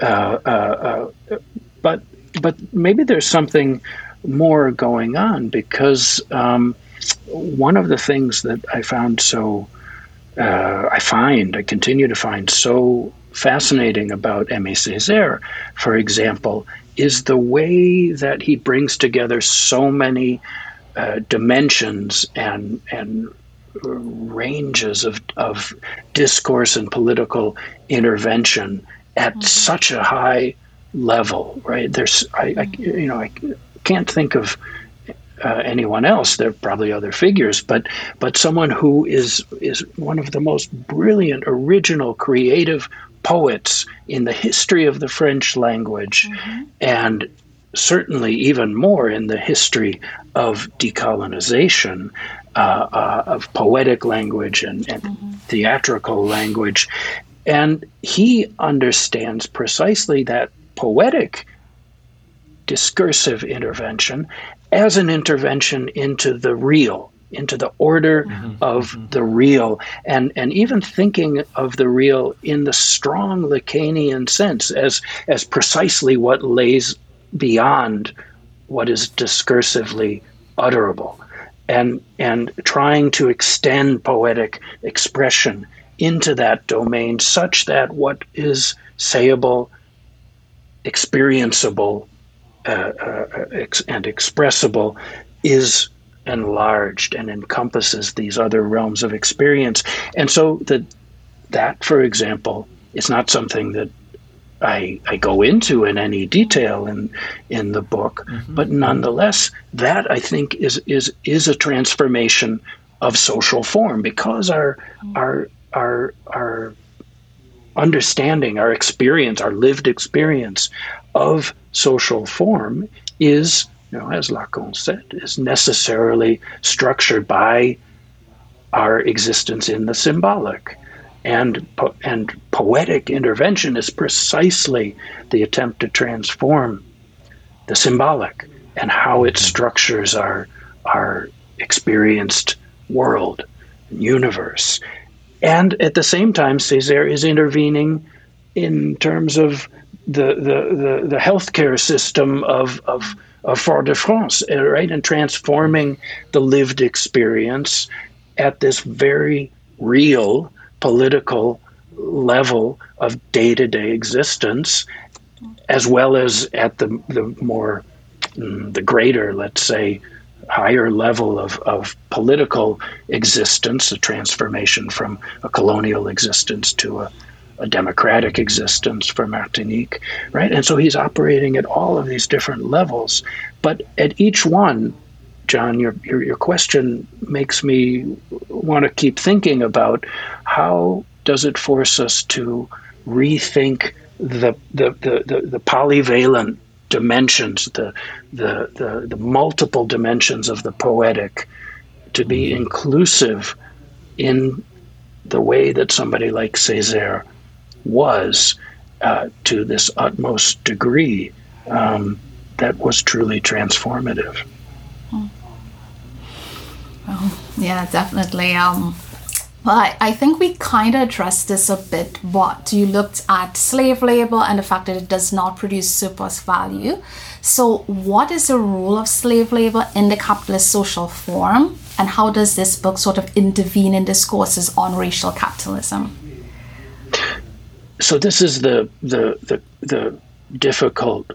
Uh, uh, uh, but but maybe there's something more going on because um, one of the things that I found so uh, I find, I continue to find so fascinating about Aimé Césaire, for example, is the way that he brings together so many uh, dimensions and and ranges of, of discourse and political intervention at mm-hmm. such a high level, right? There's, I, I, you know, I can't think of uh, anyone else. There are probably other figures, but but someone who is is one of the most brilliant, original, creative poets in the history of the French language, mm-hmm. and certainly even more in the history of decolonization, uh, uh, of poetic language and, and mm-hmm. theatrical language. And he understands precisely that poetic discursive intervention as an intervention into the real, into the order mm-hmm. of mm-hmm. the real, and, and even thinking of the real in the strong Lacanian sense as, as precisely what lays beyond what is discursively utterable. And, and trying to extend poetic expression into that domain such that what is sayable, experienceable, uh, uh, ex- and expressible is enlarged and encompasses these other realms of experience. And so that that, for example, is not something that I, I go into in any detail in in the book, mm-hmm. but nonetheless, that I think is is is a transformation of social form because our mm-hmm. our our our understanding, our experience, our lived experience of social form is, you know, as Lacan said, is necessarily structured by our existence in the symbolic. And, po- and poetic intervention is precisely the attempt to transform the symbolic and how it mm-hmm. structures our, our experienced world, universe. And at the same time, Césaire is intervening in terms of the the the, the healthcare system of of of Fort-de-France, uh, right, and transforming the lived experience at this very real political level of day-to-day existence, as well as at the the more mm, the greater, let's say, higher level of, of political existence, a transformation from a colonial existence to a a democratic existence for Martinique, right? And so he's operating at all of these different levels. But at each one, John, your, your, your question makes me want to keep thinking about how does it force us to rethink the, the, the, the, the polyvalent dimensions, the, the, the, the multiple dimensions of the poetic to be mm-hmm. inclusive in the way that somebody like Césaire was uh, to this utmost degree um, that was truly transformative. Hmm. Oh, yeah, definitely. Um, well, I, I think we kind of addressed this a bit. What you looked at slave labor and the fact that it does not produce surplus value. So, what is the role of slave labor in the capitalist social form? And how does this book sort of intervene in discourses on racial capitalism? So this is the the the, the difficult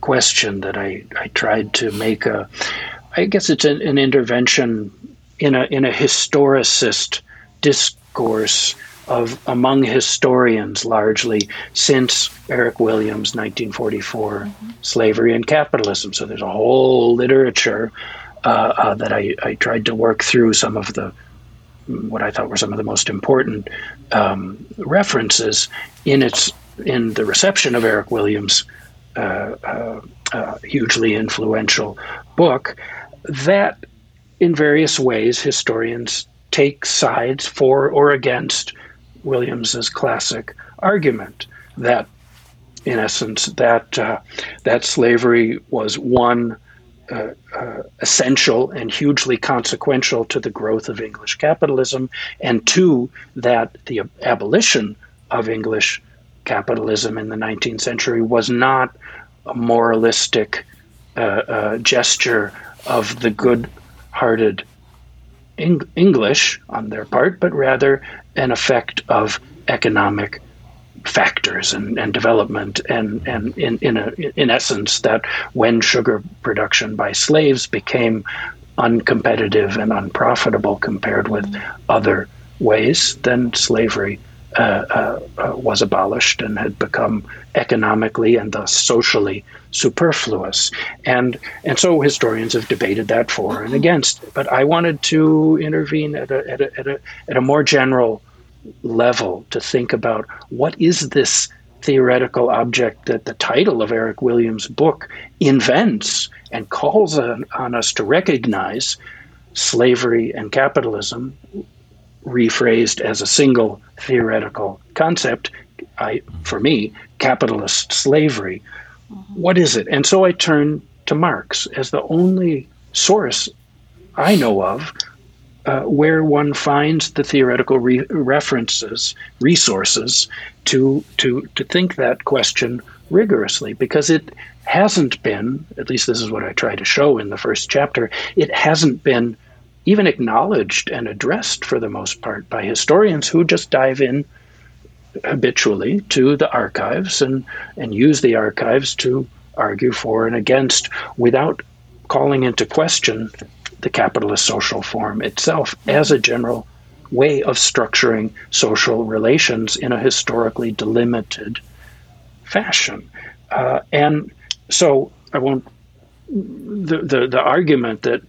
question that I, I tried to make a I guess it's an, an intervention in a in a historicist discourse of among historians largely since Eric Williams 1944 mm-hmm. slavery and capitalism so there's a whole literature uh, uh, that I, I tried to work through some of the what I thought were some of the most important um, references in its in the reception of Eric Williams' uh, uh, uh hugely influential book that in various ways historians take sides for or against Williams's classic argument that, in essence, that uh, that slavery was one uh, uh, essential and hugely consequential to the growth of English capitalism, and two, that the abolition of English capitalism in the 19th century was not a moralistic uh, uh, gesture of the good-hearted Eng- English on their part, but rather an effect of economic factors and, and development and, and in, in, a, in essence that when sugar production by slaves became uncompetitive and unprofitable compared with other ways, then slavery uh, uh, uh, was abolished and had become economically and thus socially superfluous. And and so historians have debated that for and against. But I wanted to intervene at a, at a, at a, at a more general level to think about what is this theoretical object that the title of Eric Williams' book invents and calls on, on us to recognize slavery and capitalism rephrased as a single theoretical concept I, for me capitalist slavery what is it? And so I turn to Marx as the only source I know of uh, where one finds the theoretical re- references, resources to to to think that question rigorously, because it hasn't been. At least this is what I try to show in the first chapter. It hasn't been even acknowledged and addressed for the most part by historians who just dive in habitually to the archives and, and use the archives to argue for and against without calling into question the capitalist social form itself as a general way of structuring social relations in a historically delimited fashion. Uh, and so I won't, the, the, the argument that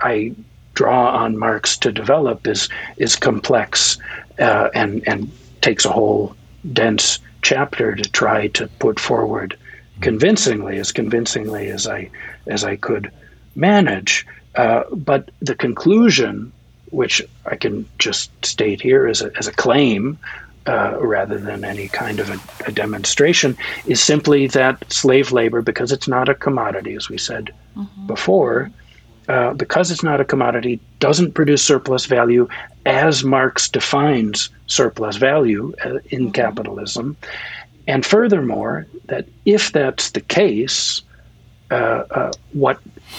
I draw on Marx to develop is, is complex uh, and, and takes a whole dense chapter to try to put forward convincingly, as convincingly as I as I could manage. Uh, but the conclusion, which I can just state here as a, as a claim uh, rather than any kind of a, a, demonstration, is simply that slave labor, because it's not a commodity, as we said mm-hmm. before, uh, because it's not a commodity, doesn't produce surplus value as Marx defines surplus value uh, in mm-hmm. capitalism. And furthermore, that if that's the case, uh, uh, what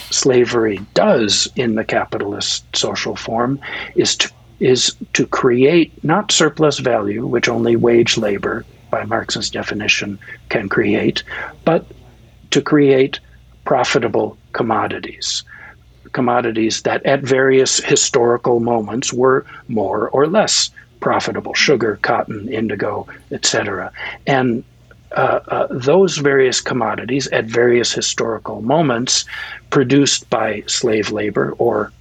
slavery does in the capitalist social form is to is to create not surplus value, which only wage labor, by Marx's definition, can create, but to create profitable commodities commodities that at various historical moments were more or less profitable sugar, cotton, indigo, etc. And uh, uh, those various commodities at various historical moments produced by slave labor or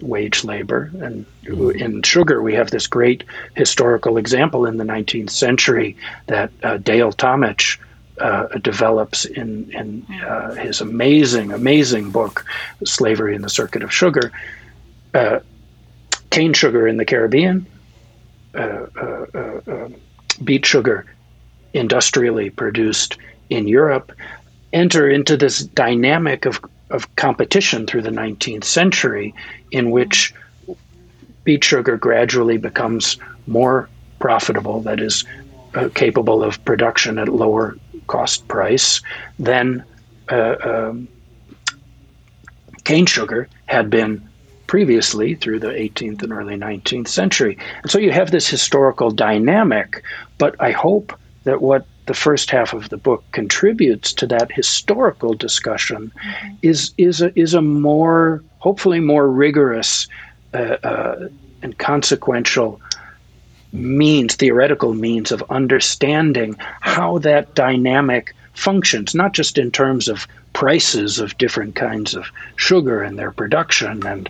wage labor. And in sugar, we have this great historical example in the 19th century that uh, Dale Tomich. uh, develops in, in uh, his amazing, amazing book, Slavery in the Circuit of Sugar. Uh, cane sugar in the Caribbean, uh, uh, uh, beet sugar industrially produced in Europe enter into this dynamic of, of competition through the 19th century in which beet sugar gradually becomes more profitable, that is, uh, capable of production at lower cost price than uh, um, cane sugar had been previously through the 18th and early 19th century. And so you have this historical dynamic, but I hope that what the first half of the book contributes to that historical discussion mm-hmm. is is a, is a more hopefully more rigorous uh, uh, and consequential means theoretical means of understanding how that dynamic functions not just in terms of prices of different kinds of sugar and their production and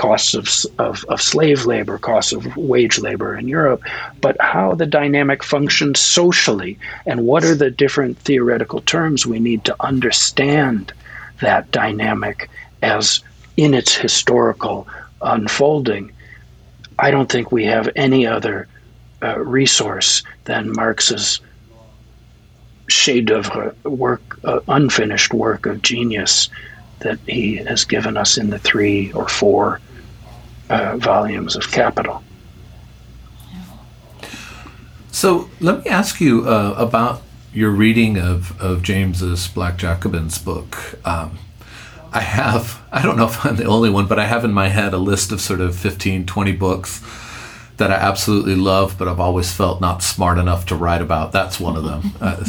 costs of, of, of, slave labor, costs of wage labor in Europe, but how the dynamic functions socially and what are the different theoretical terms we need to understand that dynamic as in its historical unfolding. I don't think we have any other uh, resource than Marx's chef d'oeuvre work, uh, unfinished work of genius that he has given us in the three or four uh, volumes of Capital. So let me ask you uh, about your reading of, of James's Black Jacobins book. Um, I have, I don't know if I'm the only one, but I have in my head a list of sort of 15, 20 books that I absolutely love, but I've always felt not smart enough to write about. That's one of them. Uh,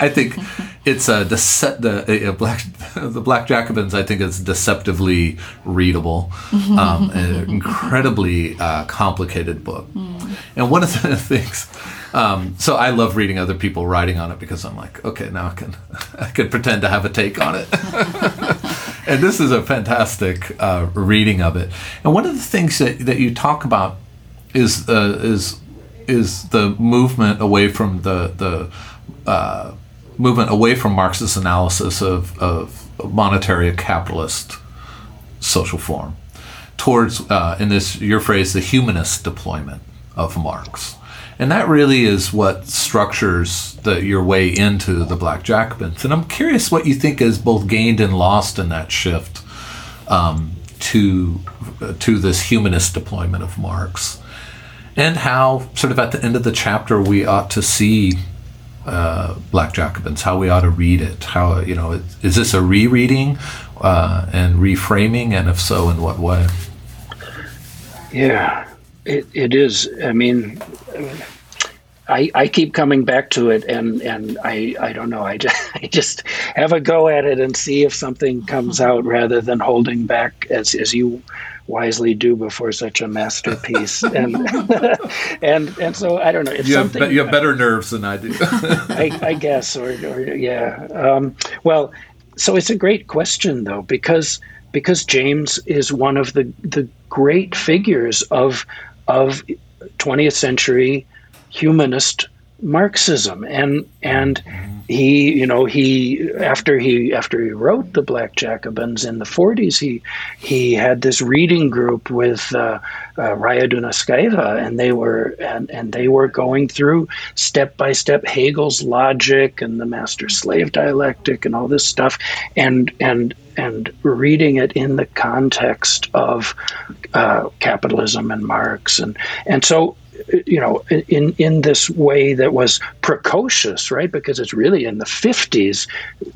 I think it's a dece- the black the Black Jacobins. I think is deceptively readable, um, an incredibly uh, complicated book. And one of the things, um, so I love reading other people writing on it because I'm like, okay, now I can I can pretend to have a take on it. and this is a fantastic uh, reading of it. And one of the things that, that you talk about is uh, is is the movement away from the the uh, movement away from Marxist analysis of, of monetary capitalist social form towards uh, in this your phrase the humanist deployment of Marx. And that really is what structures the, your way into the Black Jacobins. And I'm curious what you think is both gained and lost in that shift um, to to this humanist deployment of Marx and how sort of at the end of the chapter we ought to see uh, Black Jacobins, how we ought to read it. How you know is this a rereading uh, and reframing, and if so, in what way? Yeah, it, it is. I mean. I, I keep coming back to it and, and I, I don't know I just, I just have a go at it and see if something comes out rather than holding back as, as you wisely do before such a masterpiece. and and and so I don't know. If you, have, be, you have better nerves than I do. I, I, guess, or, or yeah. Um, well, so it's a great question though because because James is one of the the great figures of of 20th century humanist Marxism, and and he, you know, he after he after he wrote the Black Jacobins in the 40s, he he had this reading group with uh, uh, Raya Dunayevskaya, and they were and and they were going through step by step Hegel's logic and the master slave dialectic and all this stuff, and and and reading it in the context of uh, capitalism and Marx. And and so you know, in in this way that was precocious, right? Because it's really in the fifties,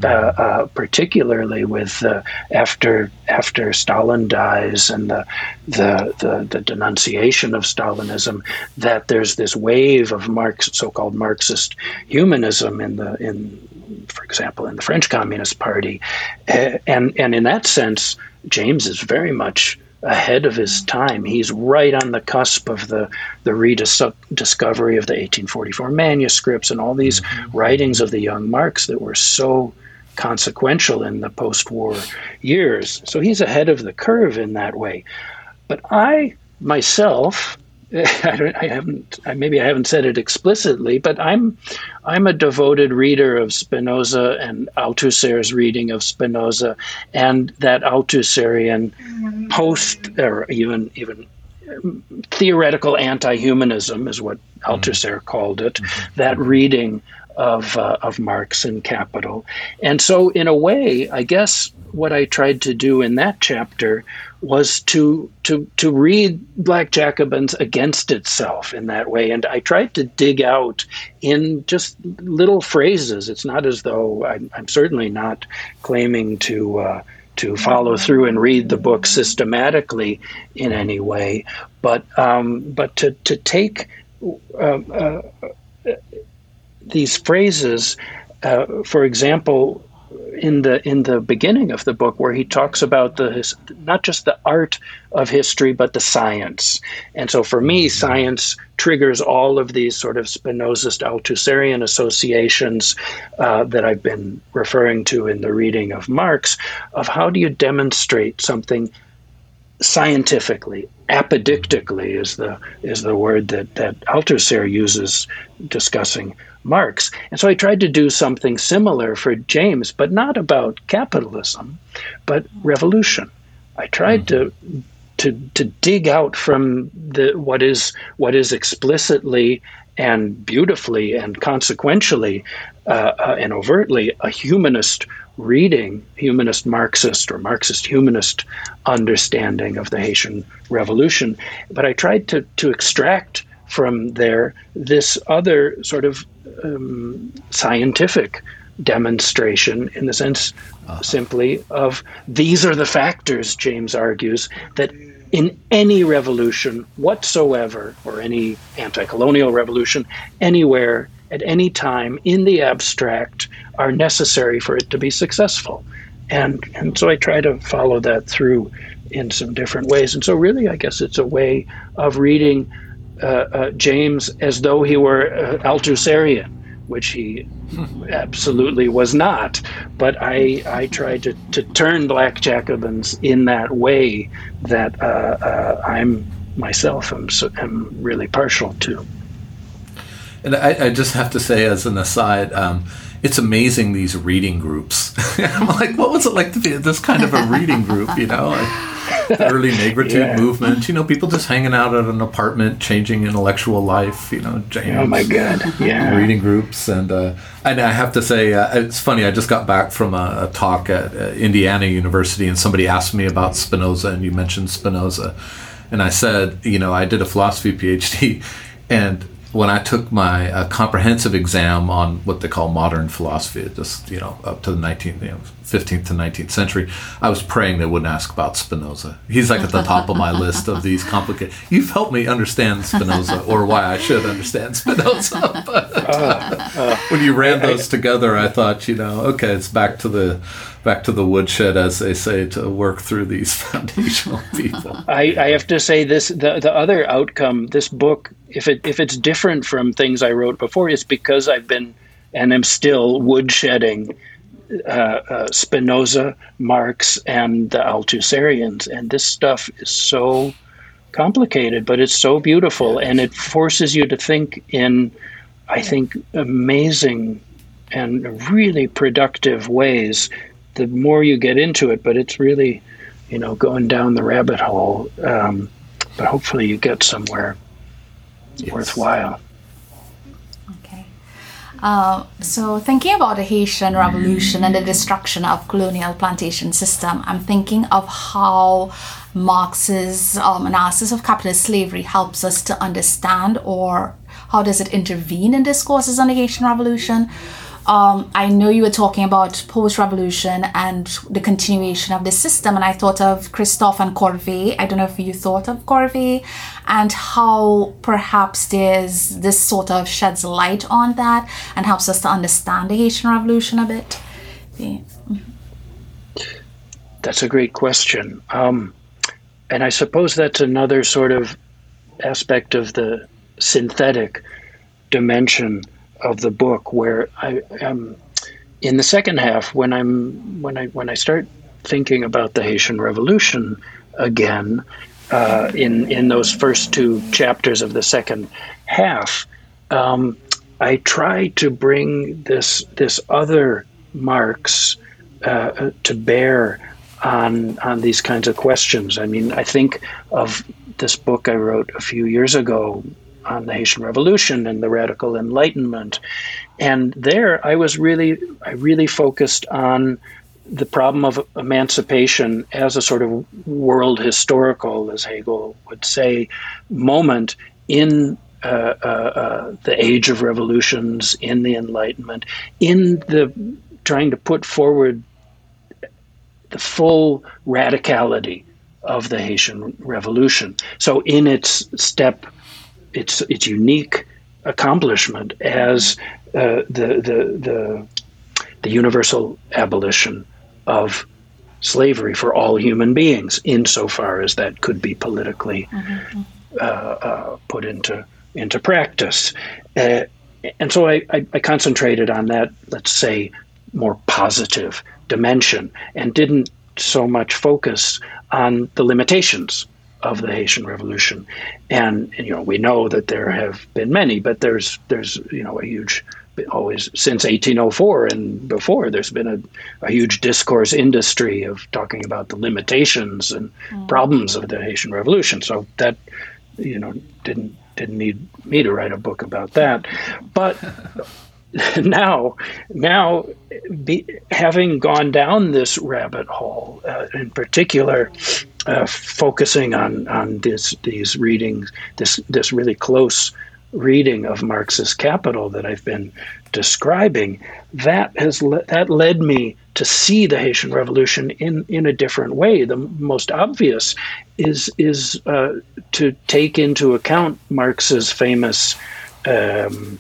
uh, uh, particularly with uh, after after Stalin dies and the, the, the the denunciation of Stalinism, that there's this wave of Marx, so-called Marxist humanism in the in, for example, in the French Communist Party, and and in that sense, James is very much ahead of his time. He's right on the cusp of the, the rediscovery of the 1844 manuscripts and all these mm-hmm. writings of the young Marx that were so consequential in the post war years. So he's ahead of the curve in that way. But I myself, I, I haven't. I, maybe I haven't said it explicitly, but I'm, I'm a devoted reader of Spinoza and Althusser's reading of Spinoza, and that Althusserian post, or even even theoretical anti-humanism is what Althusser mm-hmm. called it. Mm-hmm. That reading of uh, of Marx and Capital, and so in a way, I guess what I tried to do in that chapter was to to to read Black Jacobins against itself in that way, and I tried to dig out in just little phrases. It's not as though I'm, I'm certainly not claiming to. Uh, to follow through and read the book systematically in any way, but um, but to to take uh, uh, these phrases, uh, for example, in the in the beginning of the book where he talks about the his, not just the art of history but the science. And so for me science triggers all of these sort of spinozist althusserian associations uh, that i've been referring to in the reading of marx of how do you demonstrate something scientifically apodictically is the is the word that that Althusser uses discussing Marx. And so I tried to do something similar for James, but not about capitalism, but revolution. I tried mm-hmm. to to to dig out from the what is what is explicitly and beautifully and consequentially uh, uh, and overtly a humanist reading, humanist Marxist or Marxist humanist understanding of the Haitian Revolution. But I tried to to extract from there this other sort of um, scientific demonstration in the sense uh-huh. simply of these are the factors, James argues, that in any revolution whatsoever, or any anti colonial revolution anywhere, at any time, in the abstract, are necessary for it to be successful. And, and so I try to follow that through in some different ways. And so, really, I guess it's a way of reading uh, uh, James as though he were uh, Althusserian, which he absolutely was not. But I, I tried to, to turn Black Jacobins in that way that uh, uh, I'm myself am, am really partial to. And I, I, just have to say, as an aside, um, it's amazing these reading groups. I'm like, what was it like to be this kind of a reading group? You know, like early negritude yeah. movement. You know, people just hanging out at an apartment, changing intellectual life. You know, James. Oh my God! Yeah, reading groups, and uh, and I have to say, uh, it's funny. I just got back from a, a talk at uh, Indiana University, and somebody asked me about Spinoza, and you mentioned Spinoza, and I said, you know, I did a philosophy PhD, and when I took my uh, comprehensive exam on what they call modern philosophy, just you know up to the 19th, you know, 15th to 19th century, I was praying they wouldn't ask about Spinoza. He's like at the top of my list of these complicated. You've helped me understand Spinoza, or why I should understand Spinoza. But uh, uh, when you ran those together, I thought, you know, okay, it's back to the back to the woodshed, as they say, to work through these foundational people. I, I have to say this: the the other outcome, this book, if it if it's different from things I wrote before, it's because I've been and am still woodshedding uh, uh, Spinoza, Marx, and the Althusserians, and this stuff is so complicated, but it's so beautiful, and it forces you to think in, I think, amazing and really productive ways. The more you get into it, but it's really, you know, going down the rabbit hole. Um, but hopefully you get somewhere yes. worthwhile. Okay. Uh, so thinking about the Haitian Revolution and the destruction of colonial plantation system, I'm thinking of how Marx's um, analysis of capitalist slavery helps us to understand or how does it intervene in discourses on the Haitian Revolution um, I know you were talking about post revolution and the continuation of the system, and I thought of Christophe and Corvée. I don't know if you thought of Corvée and how perhaps there's this sort of sheds light on that and helps us to understand the Haitian Revolution a bit. Yeah. That's a great question. Um, and I suppose that's another sort of aspect of the synthetic dimension of the book where I am in the second half when I'm when I when I start thinking about the Haitian Revolution again uh, in in those first two chapters of the second half, um, I try to bring this this other Marx uh, to bear on on these kinds of questions. I mean, I think of this book I wrote a few years ago on the Haitian Revolution and the Radical Enlightenment. And there I was really, I really focused on the problem of emancipation as a sort of world historical, as Hegel would say, moment in uh, uh, uh, the age of revolutions, in the Enlightenment, in the trying to put forward the full radicality of the Haitian Revolution. So, in its step, its its unique accomplishment as uh, the, the the the universal abolition of slavery for all human beings, insofar as that could be politically mm-hmm. uh, uh, put into into practice. Uh, and so I, I, I concentrated on that, let's say, more positive dimension, and didn't so much focus on the limitations of the Haitian Revolution. And, and, you know, we know that there have been many, but there's there's you know a huge always since 1804 and before there's been a, a huge discourse industry of talking about the limitations and mm. problems of the Haitian Revolution. So that you know didn't didn't need me to write a book about that, but. now, now, be, having gone down this rabbit hole, uh, in particular, uh, focusing on on this these readings, this this really close reading of Marx's Capital that I've been describing, that has le- that led me to see the Haitian Revolution in in a different way. The most obvious is is uh, to take into account Marx's famous. Um,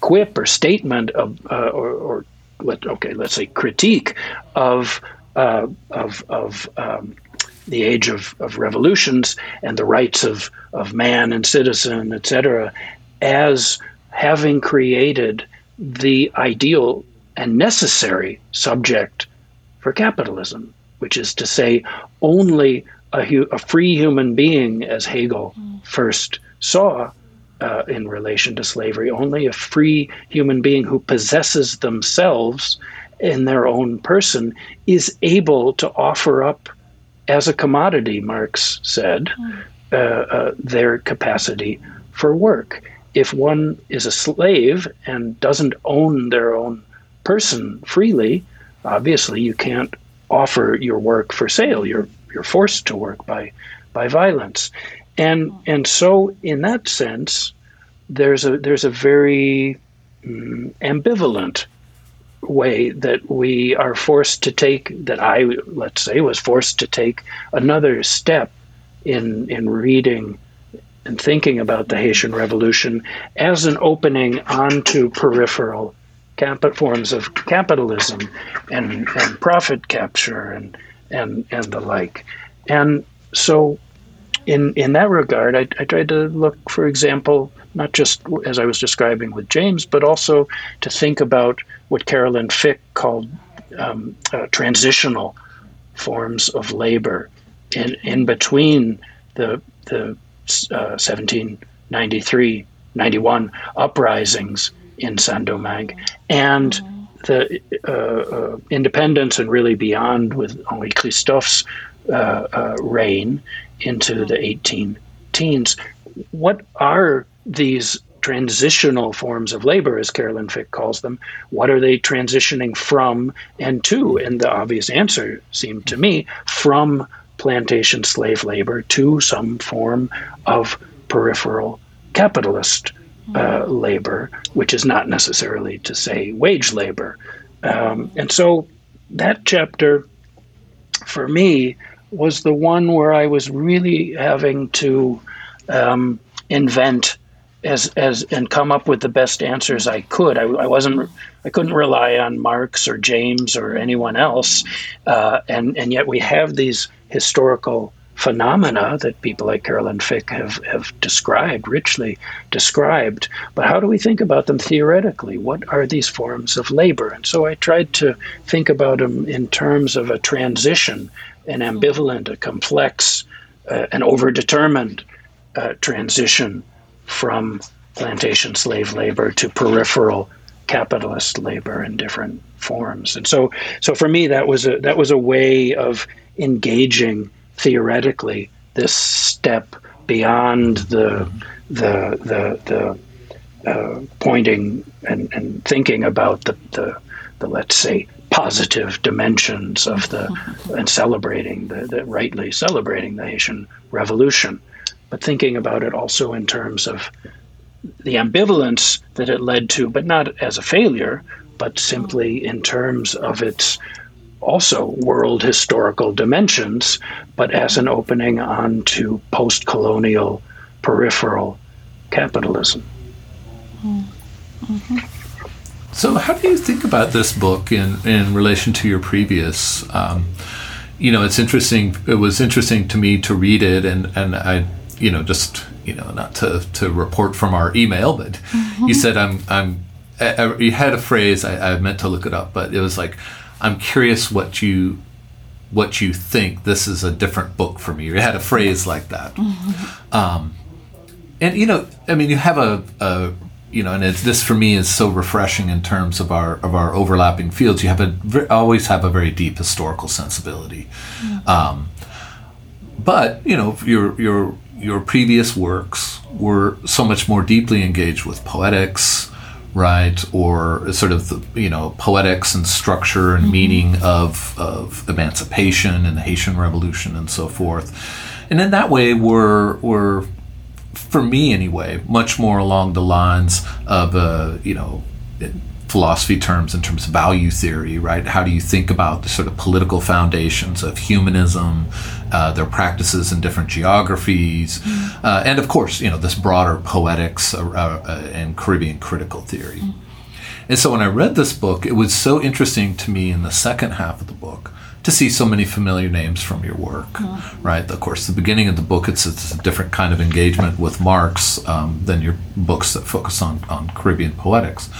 quip or statement of uh, or, or let okay let's say critique of uh, of of um, the age of, of revolutions and the rights of, of man and citizen, etc., as having created the ideal and necessary subject for capitalism, which is to say, only a, hu- a free human being, as Hegel mm. first saw uh, in relation to slavery, only a free human being who possesses themselves in their own person is able to offer up as a commodity, Marx said, mm. uh, uh, their capacity for work if one is a slave and doesn't own their own person freely, obviously you can't offer your work for sale. You're you're forced to work by by violence, and and so in that sense, there's a there's a very mm, ambivalent way that we are forced to take that I let's say was forced to take another step in in reading and thinking about the Haitian Revolution as an opening onto peripheral forms of capitalism and, and profit capture and, and, and the like. And so, in, in that regard, I, I tried to look, for example, not just as I was describing with James, but also to think about what Carolyn Fick called um, uh, transitional forms of labor in, in between the, the 1793, uh, 91 uprisings in Saint Domingue and the uh, uh, independence and really beyond with Henri Christophe's uh, uh, reign into the 18 teens. What are these transitional forms of labor, as Carolyn Fick calls them? What are they transitioning from and to? And the obvious answer seemed to me from plantation slave labor to some form of peripheral capitalist uh, labor, which is not necessarily to say wage labor. Um, and so that chapter, for me, was the one where I was really having to um, invent as as and come up with the best answers I could. I, I wasn't I couldn't rely on Marx or James or anyone else, uh, and and yet we have these historical phenomena that people like Carolyn Fick have, have described, richly described. But how do we think about them theoretically? What are these forms of labor? And so I tried to think about them in terms of a transition, an ambivalent, a complex, uh, an overdetermined uh, transition from plantation slave labor to peripheral capitalist labor in different forms. And so, so for me, that was a that was a way of engaging theoretically this step beyond the the the, the uh, pointing and, and thinking about the, the the let's say positive dimensions of the and celebrating the, the rightly celebrating the Haitian Revolution but thinking about it also in terms of the ambivalence that it led to, but not as a failure, but simply in terms of its also world historical dimensions, but as an opening onto post colonial peripheral capitalism. Mm-hmm. So, how do you think about this book in, in relation to your previous? Um, you know, it's interesting. It was interesting to me to read it, and, and I, you know, just you know, not to, to report from our email, but mm-hmm. you said I'm I'm. I, you had a phrase I, I meant to look it up, but it was like, I'm curious what you what you think. This is a different book for me. You had a phrase like that. Mm-hmm. Um, and you know, I mean, you have a, a you know, and it's, this for me is so refreshing in terms of our of our overlapping fields. You have a always have a very deep historical sensibility, mm-hmm. um, but you know, your your your previous works were so much more deeply engaged with poetics, right, or sort of the you know poetics and structure and mm-hmm. meaning of of emancipation and the Haitian Revolution and so forth, and in that way, we're we're for me anyway, much more along the lines of, uh, you know, philosophy terms in terms of value theory, right? How do you think about the sort of political foundations of humanism, uh, their practices in different geographies, mm-hmm. uh, and of course, you know, this broader poetics uh, uh and Caribbean critical theory. Mm-hmm. And so when I read this book, it was so interesting to me in the second half of the book to see so many familiar names from your work, mm-hmm. right? Of course, the beginning of the book, it's, it's a different kind of engagement with Marx um, than your books that focus on, on Caribbean poetics.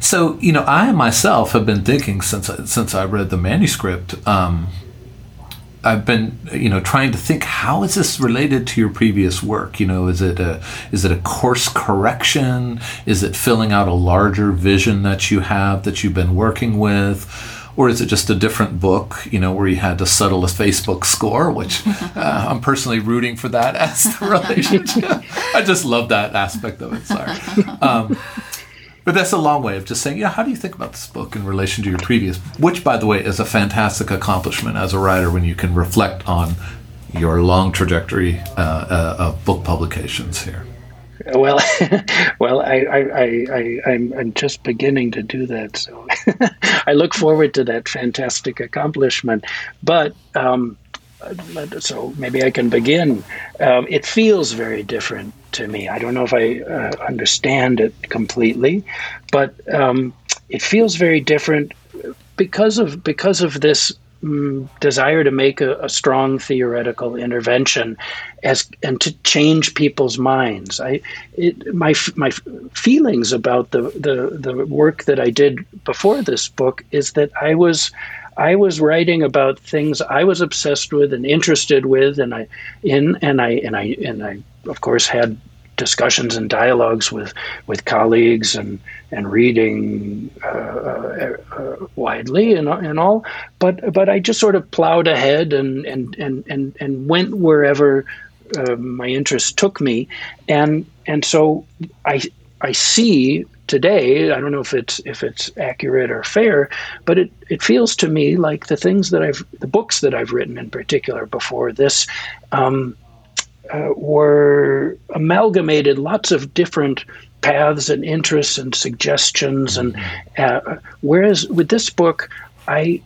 So, you know, I myself have been thinking since I, since I read the manuscript, um, I've been, you know, trying to think how is this related to your previous work? You know, is it a is it a course correction? Is it filling out a larger vision that you have that you've been working with? or is it just a different book, you know, where you had to settle a Facebook score, which uh, I'm personally rooting for that as the relationship. I just love that aspect of it. Sorry. Um, but that's a long way of just saying, yeah, how do you think about this book in relation to your previous, which, by the way, is a fantastic accomplishment as a writer when you can reflect on your long trajectory uh, uh, of book publications here. Well, well, I, I, I, I, am I'm just beginning to do that, so I look forward to that fantastic accomplishment. But um, so maybe I can begin. Um, it feels very different to me. I don't know if I uh, understand it completely, but um, it feels very different because of because of this Mm, desire to make a, a, strong theoretical intervention as and to change people's minds. I it, my my feelings about the, the the work that I did before this book is that I was I was writing about things I was obsessed with and interested with, and I in and I and I and I of course had discussions and dialogues with with colleagues and and reading uh, uh, widely and, and all. But but I just sort of plowed ahead and and and and, and went wherever uh, my interest took me. And and so I I see today I don't know if it's if it's accurate or fair but it it feels to me like the things that I've the books that I've written in particular before this um, uh, were amalgamated lots of different paths and interests and suggestions and uh, whereas with this book i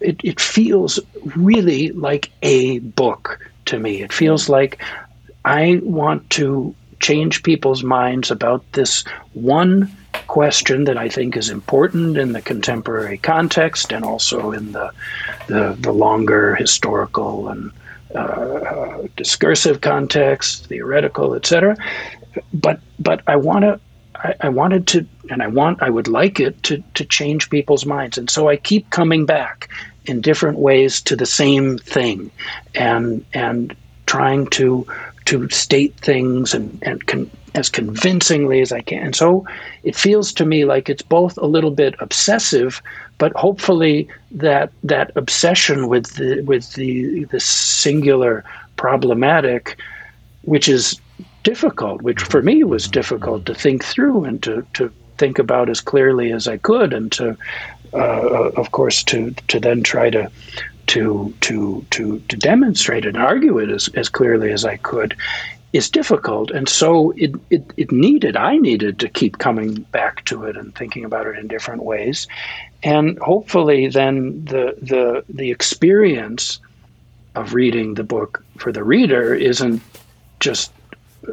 it, it feels really like a book to me. It feels like i want to change people's minds about this one question that I think is important in the contemporary context and also in the the, the longer historical and uh, discursive context, theoretical, etc. But but I want to. I, I wanted to, and I want, I would like it to, to change people's minds. And so I keep coming back in different ways to the same thing and, and trying to, to state things and, and con- as convincingly as I can. And so it feels to me like it's both a little bit obsessive, but hopefully that that obsession with the with the the singular problematic, which is difficult, which for me was difficult to think through and to, to think about as clearly as I could, and to, uh, of course, to to then try to to to to to demonstrate and argue it as, as clearly as I could. Is difficult. And so it, it, it needed, I needed to keep coming back to it and thinking about it in different ways. And hopefully then the, the, the experience of reading the book for the reader isn't just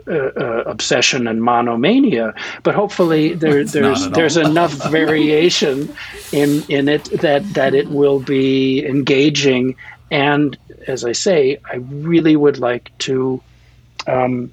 uh, uh, obsession and monomania, but hopefully there, there's there's enough variation in in it that that it will be engaging. And as I say, I really would like to um,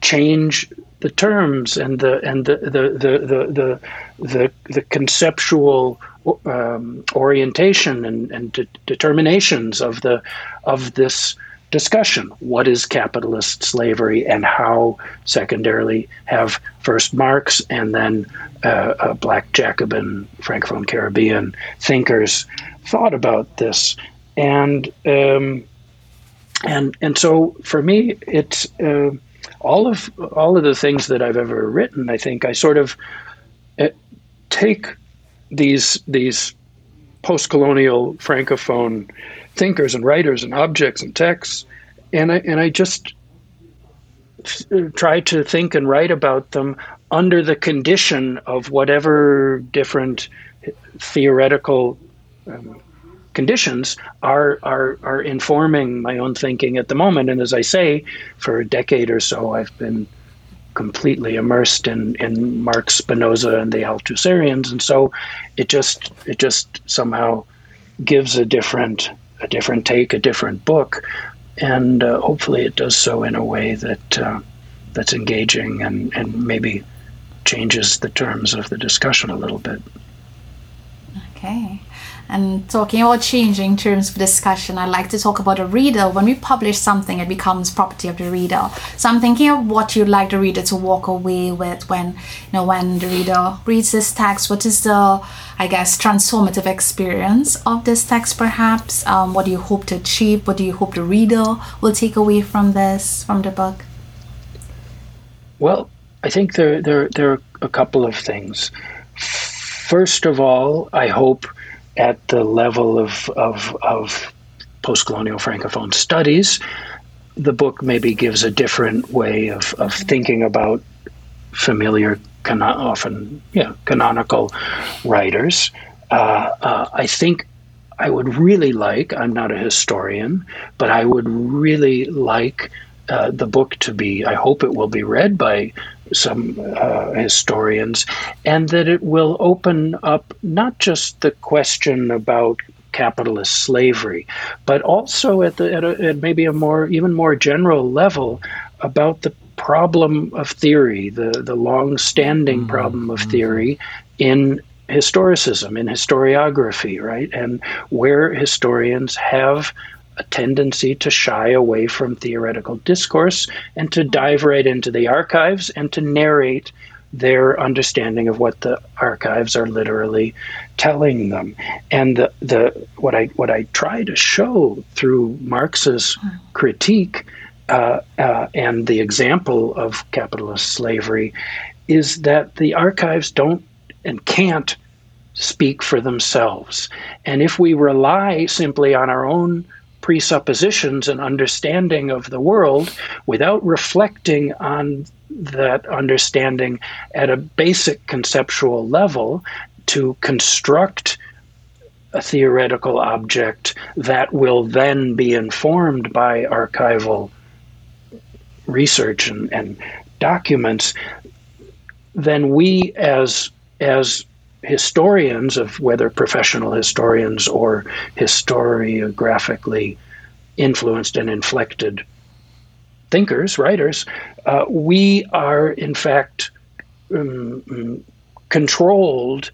change the terms and the and the the the the the, the, conceptual um, orientation and, and de- determinations of the of this discussion. What is capitalist slavery, and how, secondarily, have first Marx and then uh, Black Jacobin, Francophone Caribbean thinkers thought about this, and um, and and so for me, it's uh, all of all of the things that I've ever written. I think I sort of uh, take these these post-colonial francophone thinkers and writers and objects and texts and I and I just try to think and write about them under the condition of whatever different theoretical um, conditions are, are are informing my own thinking at the moment. And as I say, for a decade or so, I've been completely immersed in, in Marx, Spinoza, and the Althusserians, and so it just it just somehow gives a different a different take, a different book, and uh, hopefully it does so in a way that uh, that's engaging and, and maybe changes the terms of the discussion a little bit. Okay. And talking about changing terms of discussion, I'd like to talk about a reader. When we publish something, it becomes property of the reader. So I'm thinking of what you'd like the reader to walk away with when, you know, when the reader reads this text. What is the, I guess, transformative experience of this text, perhaps? Um, what do you hope to achieve? What do you hope the reader will take away from this, from the book? Well, I think there, there, there are a couple of things. First of all, I hope at the level of, of, of post colonial Francophone studies, the book maybe gives a different way of, of thinking about familiar, cano- often yeah, canonical writers. Uh, uh, I think I would really like, I'm not a historian, but I would really like uh, the book to be, I hope it will be read by some uh, historians, and that it will open up not just the question about capitalist slavery, but also at, the, at, a, at maybe a more even more general level about the problem of theory, the the long-standing mm-hmm. problem of mm-hmm. theory in historicism, in historiography, right, and where historians have a tendency to shy away from theoretical discourse and to dive right into the archives and to narrate their understanding of what the archives are literally telling them. And the, the what I what I try to show through Marx's critique uh, uh, and the example of capitalist slavery is that the archives don't and can't speak for themselves. And if we rely simply on our own presuppositions and understanding of the world without reflecting on that understanding at a basic conceptual level to construct a theoretical object that will then be informed by archival research and, and documents, then we as as historians of whether professional historians or historiographically influenced and inflected thinkers, writers, uh, we are in fact um, controlled.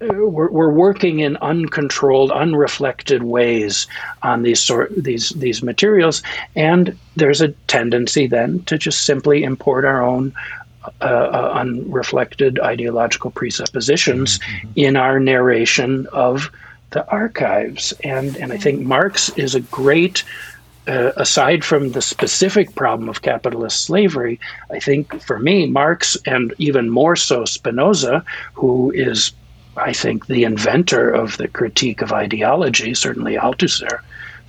Uh, we're, we're, working in uncontrolled, unreflected ways on these sort these these materials, and there's a tendency then to just simply import our own uh, uh, unreflected ideological presuppositions mm-hmm. in our narration of the archives. And, and I think Marx is a great, uh, aside from the specific problem of capitalist slavery, I think for me, Marx and even more so Spinoza, who is, I think, the inventor of the critique of ideology, certainly Althusser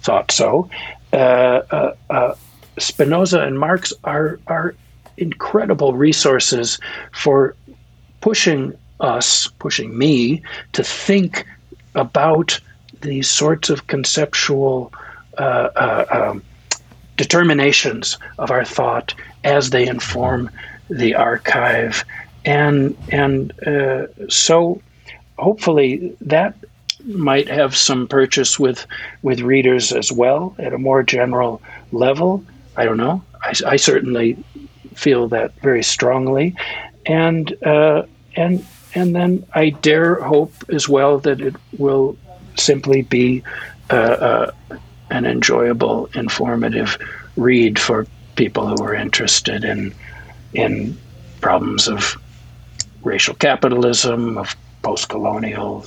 thought so. Uh, uh, uh Spinoza and Marx are are incredible resources for pushing us, pushing me to think about these sorts of conceptual uh, uh, um, determinations of our thought as they inform the archive, and and uh, so hopefully that might have some purchase with with readers as well at a more general level. I don't know. I, I certainly feel that very strongly, and uh, and and then I dare hope as well that it will simply be uh, uh, an enjoyable, informative read for people who are interested in in problems of racial capitalism, of post-colonial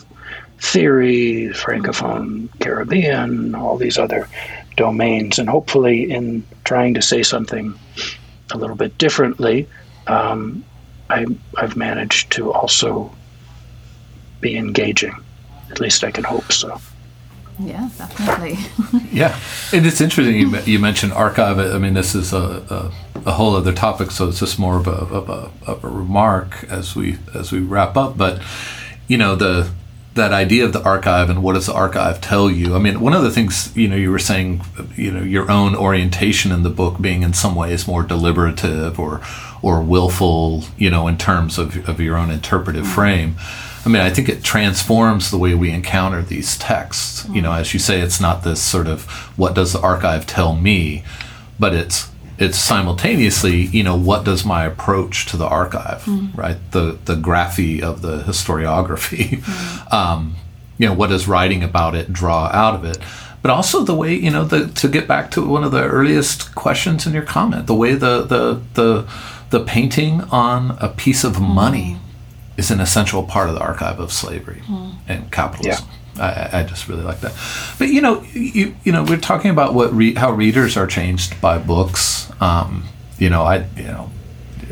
theory, francophone Caribbean, all these other domains, and hopefully in trying to say something a little bit differently, um, I, I've managed to also be engaging. At least I can hope so. Yeah, definitely. yeah, and it's interesting you, you mentioned archive. I mean, this is a, a, a, whole other topic, so it's just more of a, of a, of a remark as we as we wrap up. But you know the that idea of the archive and what does the archive tell you? I mean, one of the things you know you were saying, you know, your own orientation in the book being in some ways more deliberative or or willful, you know, in terms of of your own interpretive mm-hmm. frame. I mean, I think it transforms the way we encounter these texts. Mm-hmm. You know, as you say, it's not this sort of what does the archive tell me, but it's it's simultaneously, you know, what does my approach to the archive, mm. right? The the graphy of the historiography, mm. um, you know, what does writing about it draw out of it? But also the way, you know, the, to get back to one of the earliest questions in your comment, the way the the the the painting on a piece of money mm. is an essential part of the archive of slavery mm. and capitalism. Yeah. I, I, just really like that. But you know, you you know, we're talking about what re- how readers are changed by books. Um, you know, I you know,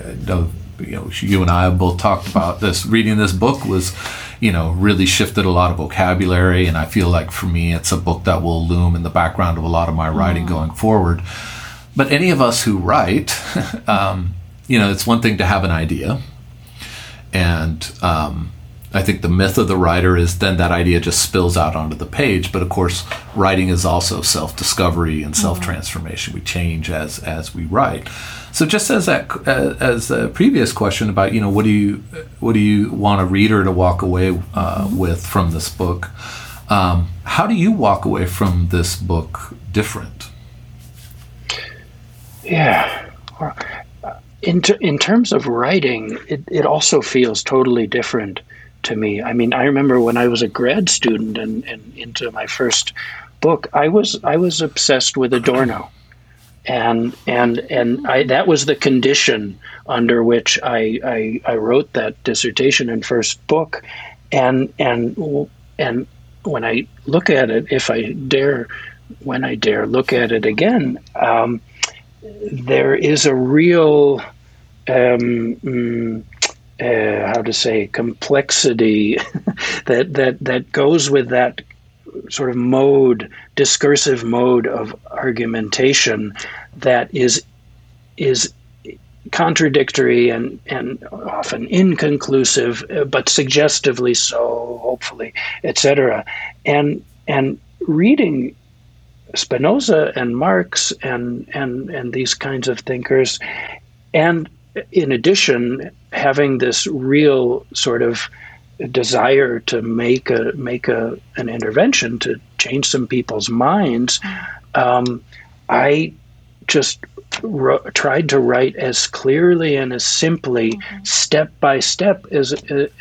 I know, you know, you and I have both talked about this. Reading this book was, you know, really shifted a lot of vocabulary, and I feel like for me, it's a book that will loom in the background of a lot of my writing mm. going forward. But any of us who write, um, you know, it's one thing to have an idea, and um, I think the myth of the writer is then that idea just spills out onto the page. But of course, writing is also self-discovery and mm-hmm. self-transformation. We change as as we write. So just as that uh, as a previous question about you know what do you what do you want a reader to walk away uh, mm-hmm. with from this book? Um, how do you walk away from this book different? Yeah. In, ter- in terms of writing, it, it also feels totally different to me. I mean, I remember when I was a grad student and, and into my first book, I was I was obsessed with Adorno, and and and I, that was the condition under which I, I, I wrote that dissertation and first book, and and and when I look at it, if I dare, when I dare look at it again, um, there is a real um, mm, uh, how to say complexity that that that goes with that sort of mode, discursive mode of argumentation that is is contradictory and and often inconclusive, uh, but suggestively so, hopefully, etc. And and reading Spinoza and Marx and and and these kinds of thinkers, and in addition, having this real sort of desire to make a make a an intervention to change some people's minds, um, I just tried to write as clearly and as simply, mm-hmm. step by step as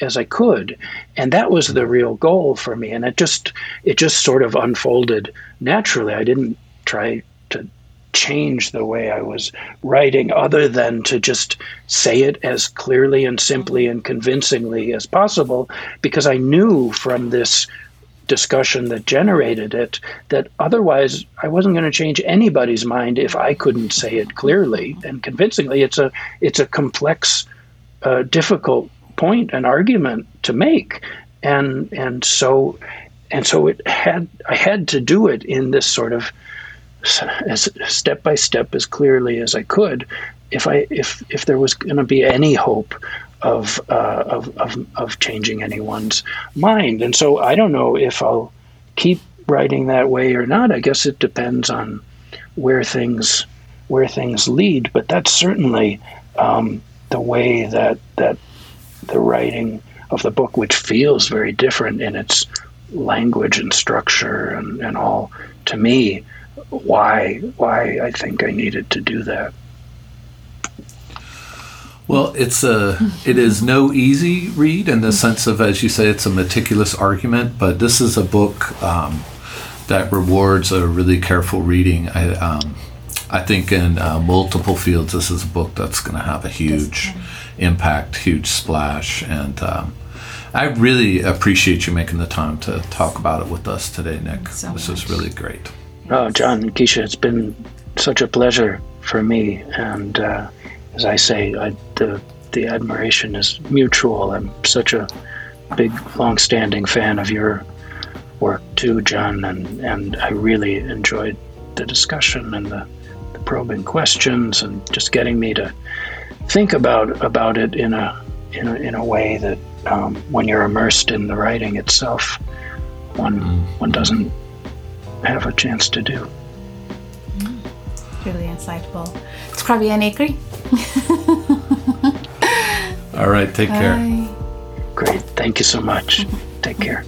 as I could, and that was the real goal for me. And it just it just sort of unfolded naturally. I didn't try change the way I was writing other than to just say it as clearly and simply and convincingly as possible because I knew from this discussion that generated it that otherwise I wasn't going to change anybody's mind if I couldn't say it clearly and convincingly. It's a it's a complex uh, difficult point and argument to make. And and so and so it had I had to do it in this sort of as step by step as clearly as I could if I if if there was going to be any hope of, uh, of of of changing anyone's mind. And so I don't know if I'll keep writing that way or not. I guess it depends on where things where things lead. But that's certainly um, the way that that the writing of the book, which feels very different in its language and structure and, and all, to me, why why I think I needed to do that. Well, it's a it is no easy read in the sense of as you say it's a meticulous argument, but this is a book um, that rewards a really careful reading. I um, I think in uh, multiple fields, this is a book that's going to have a huge impact, huge splash, and um, I really appreciate you making the time to talk about it with us today, Nick. So this is really great. Oh, John and Keisha, it's been such a pleasure for me. And uh, as I say, I, the the admiration is mutual. I'm such a big, long-standing fan of your work too, John, and and I really enjoyed the discussion and the, the probing questions and just getting me to think about about it in a in a, in a way that um, when you're immersed in the writing itself, one one doesn't have a chance to do. Really insightful. It's probably an acre. All right, take care. Great. Thank you so much. Take care.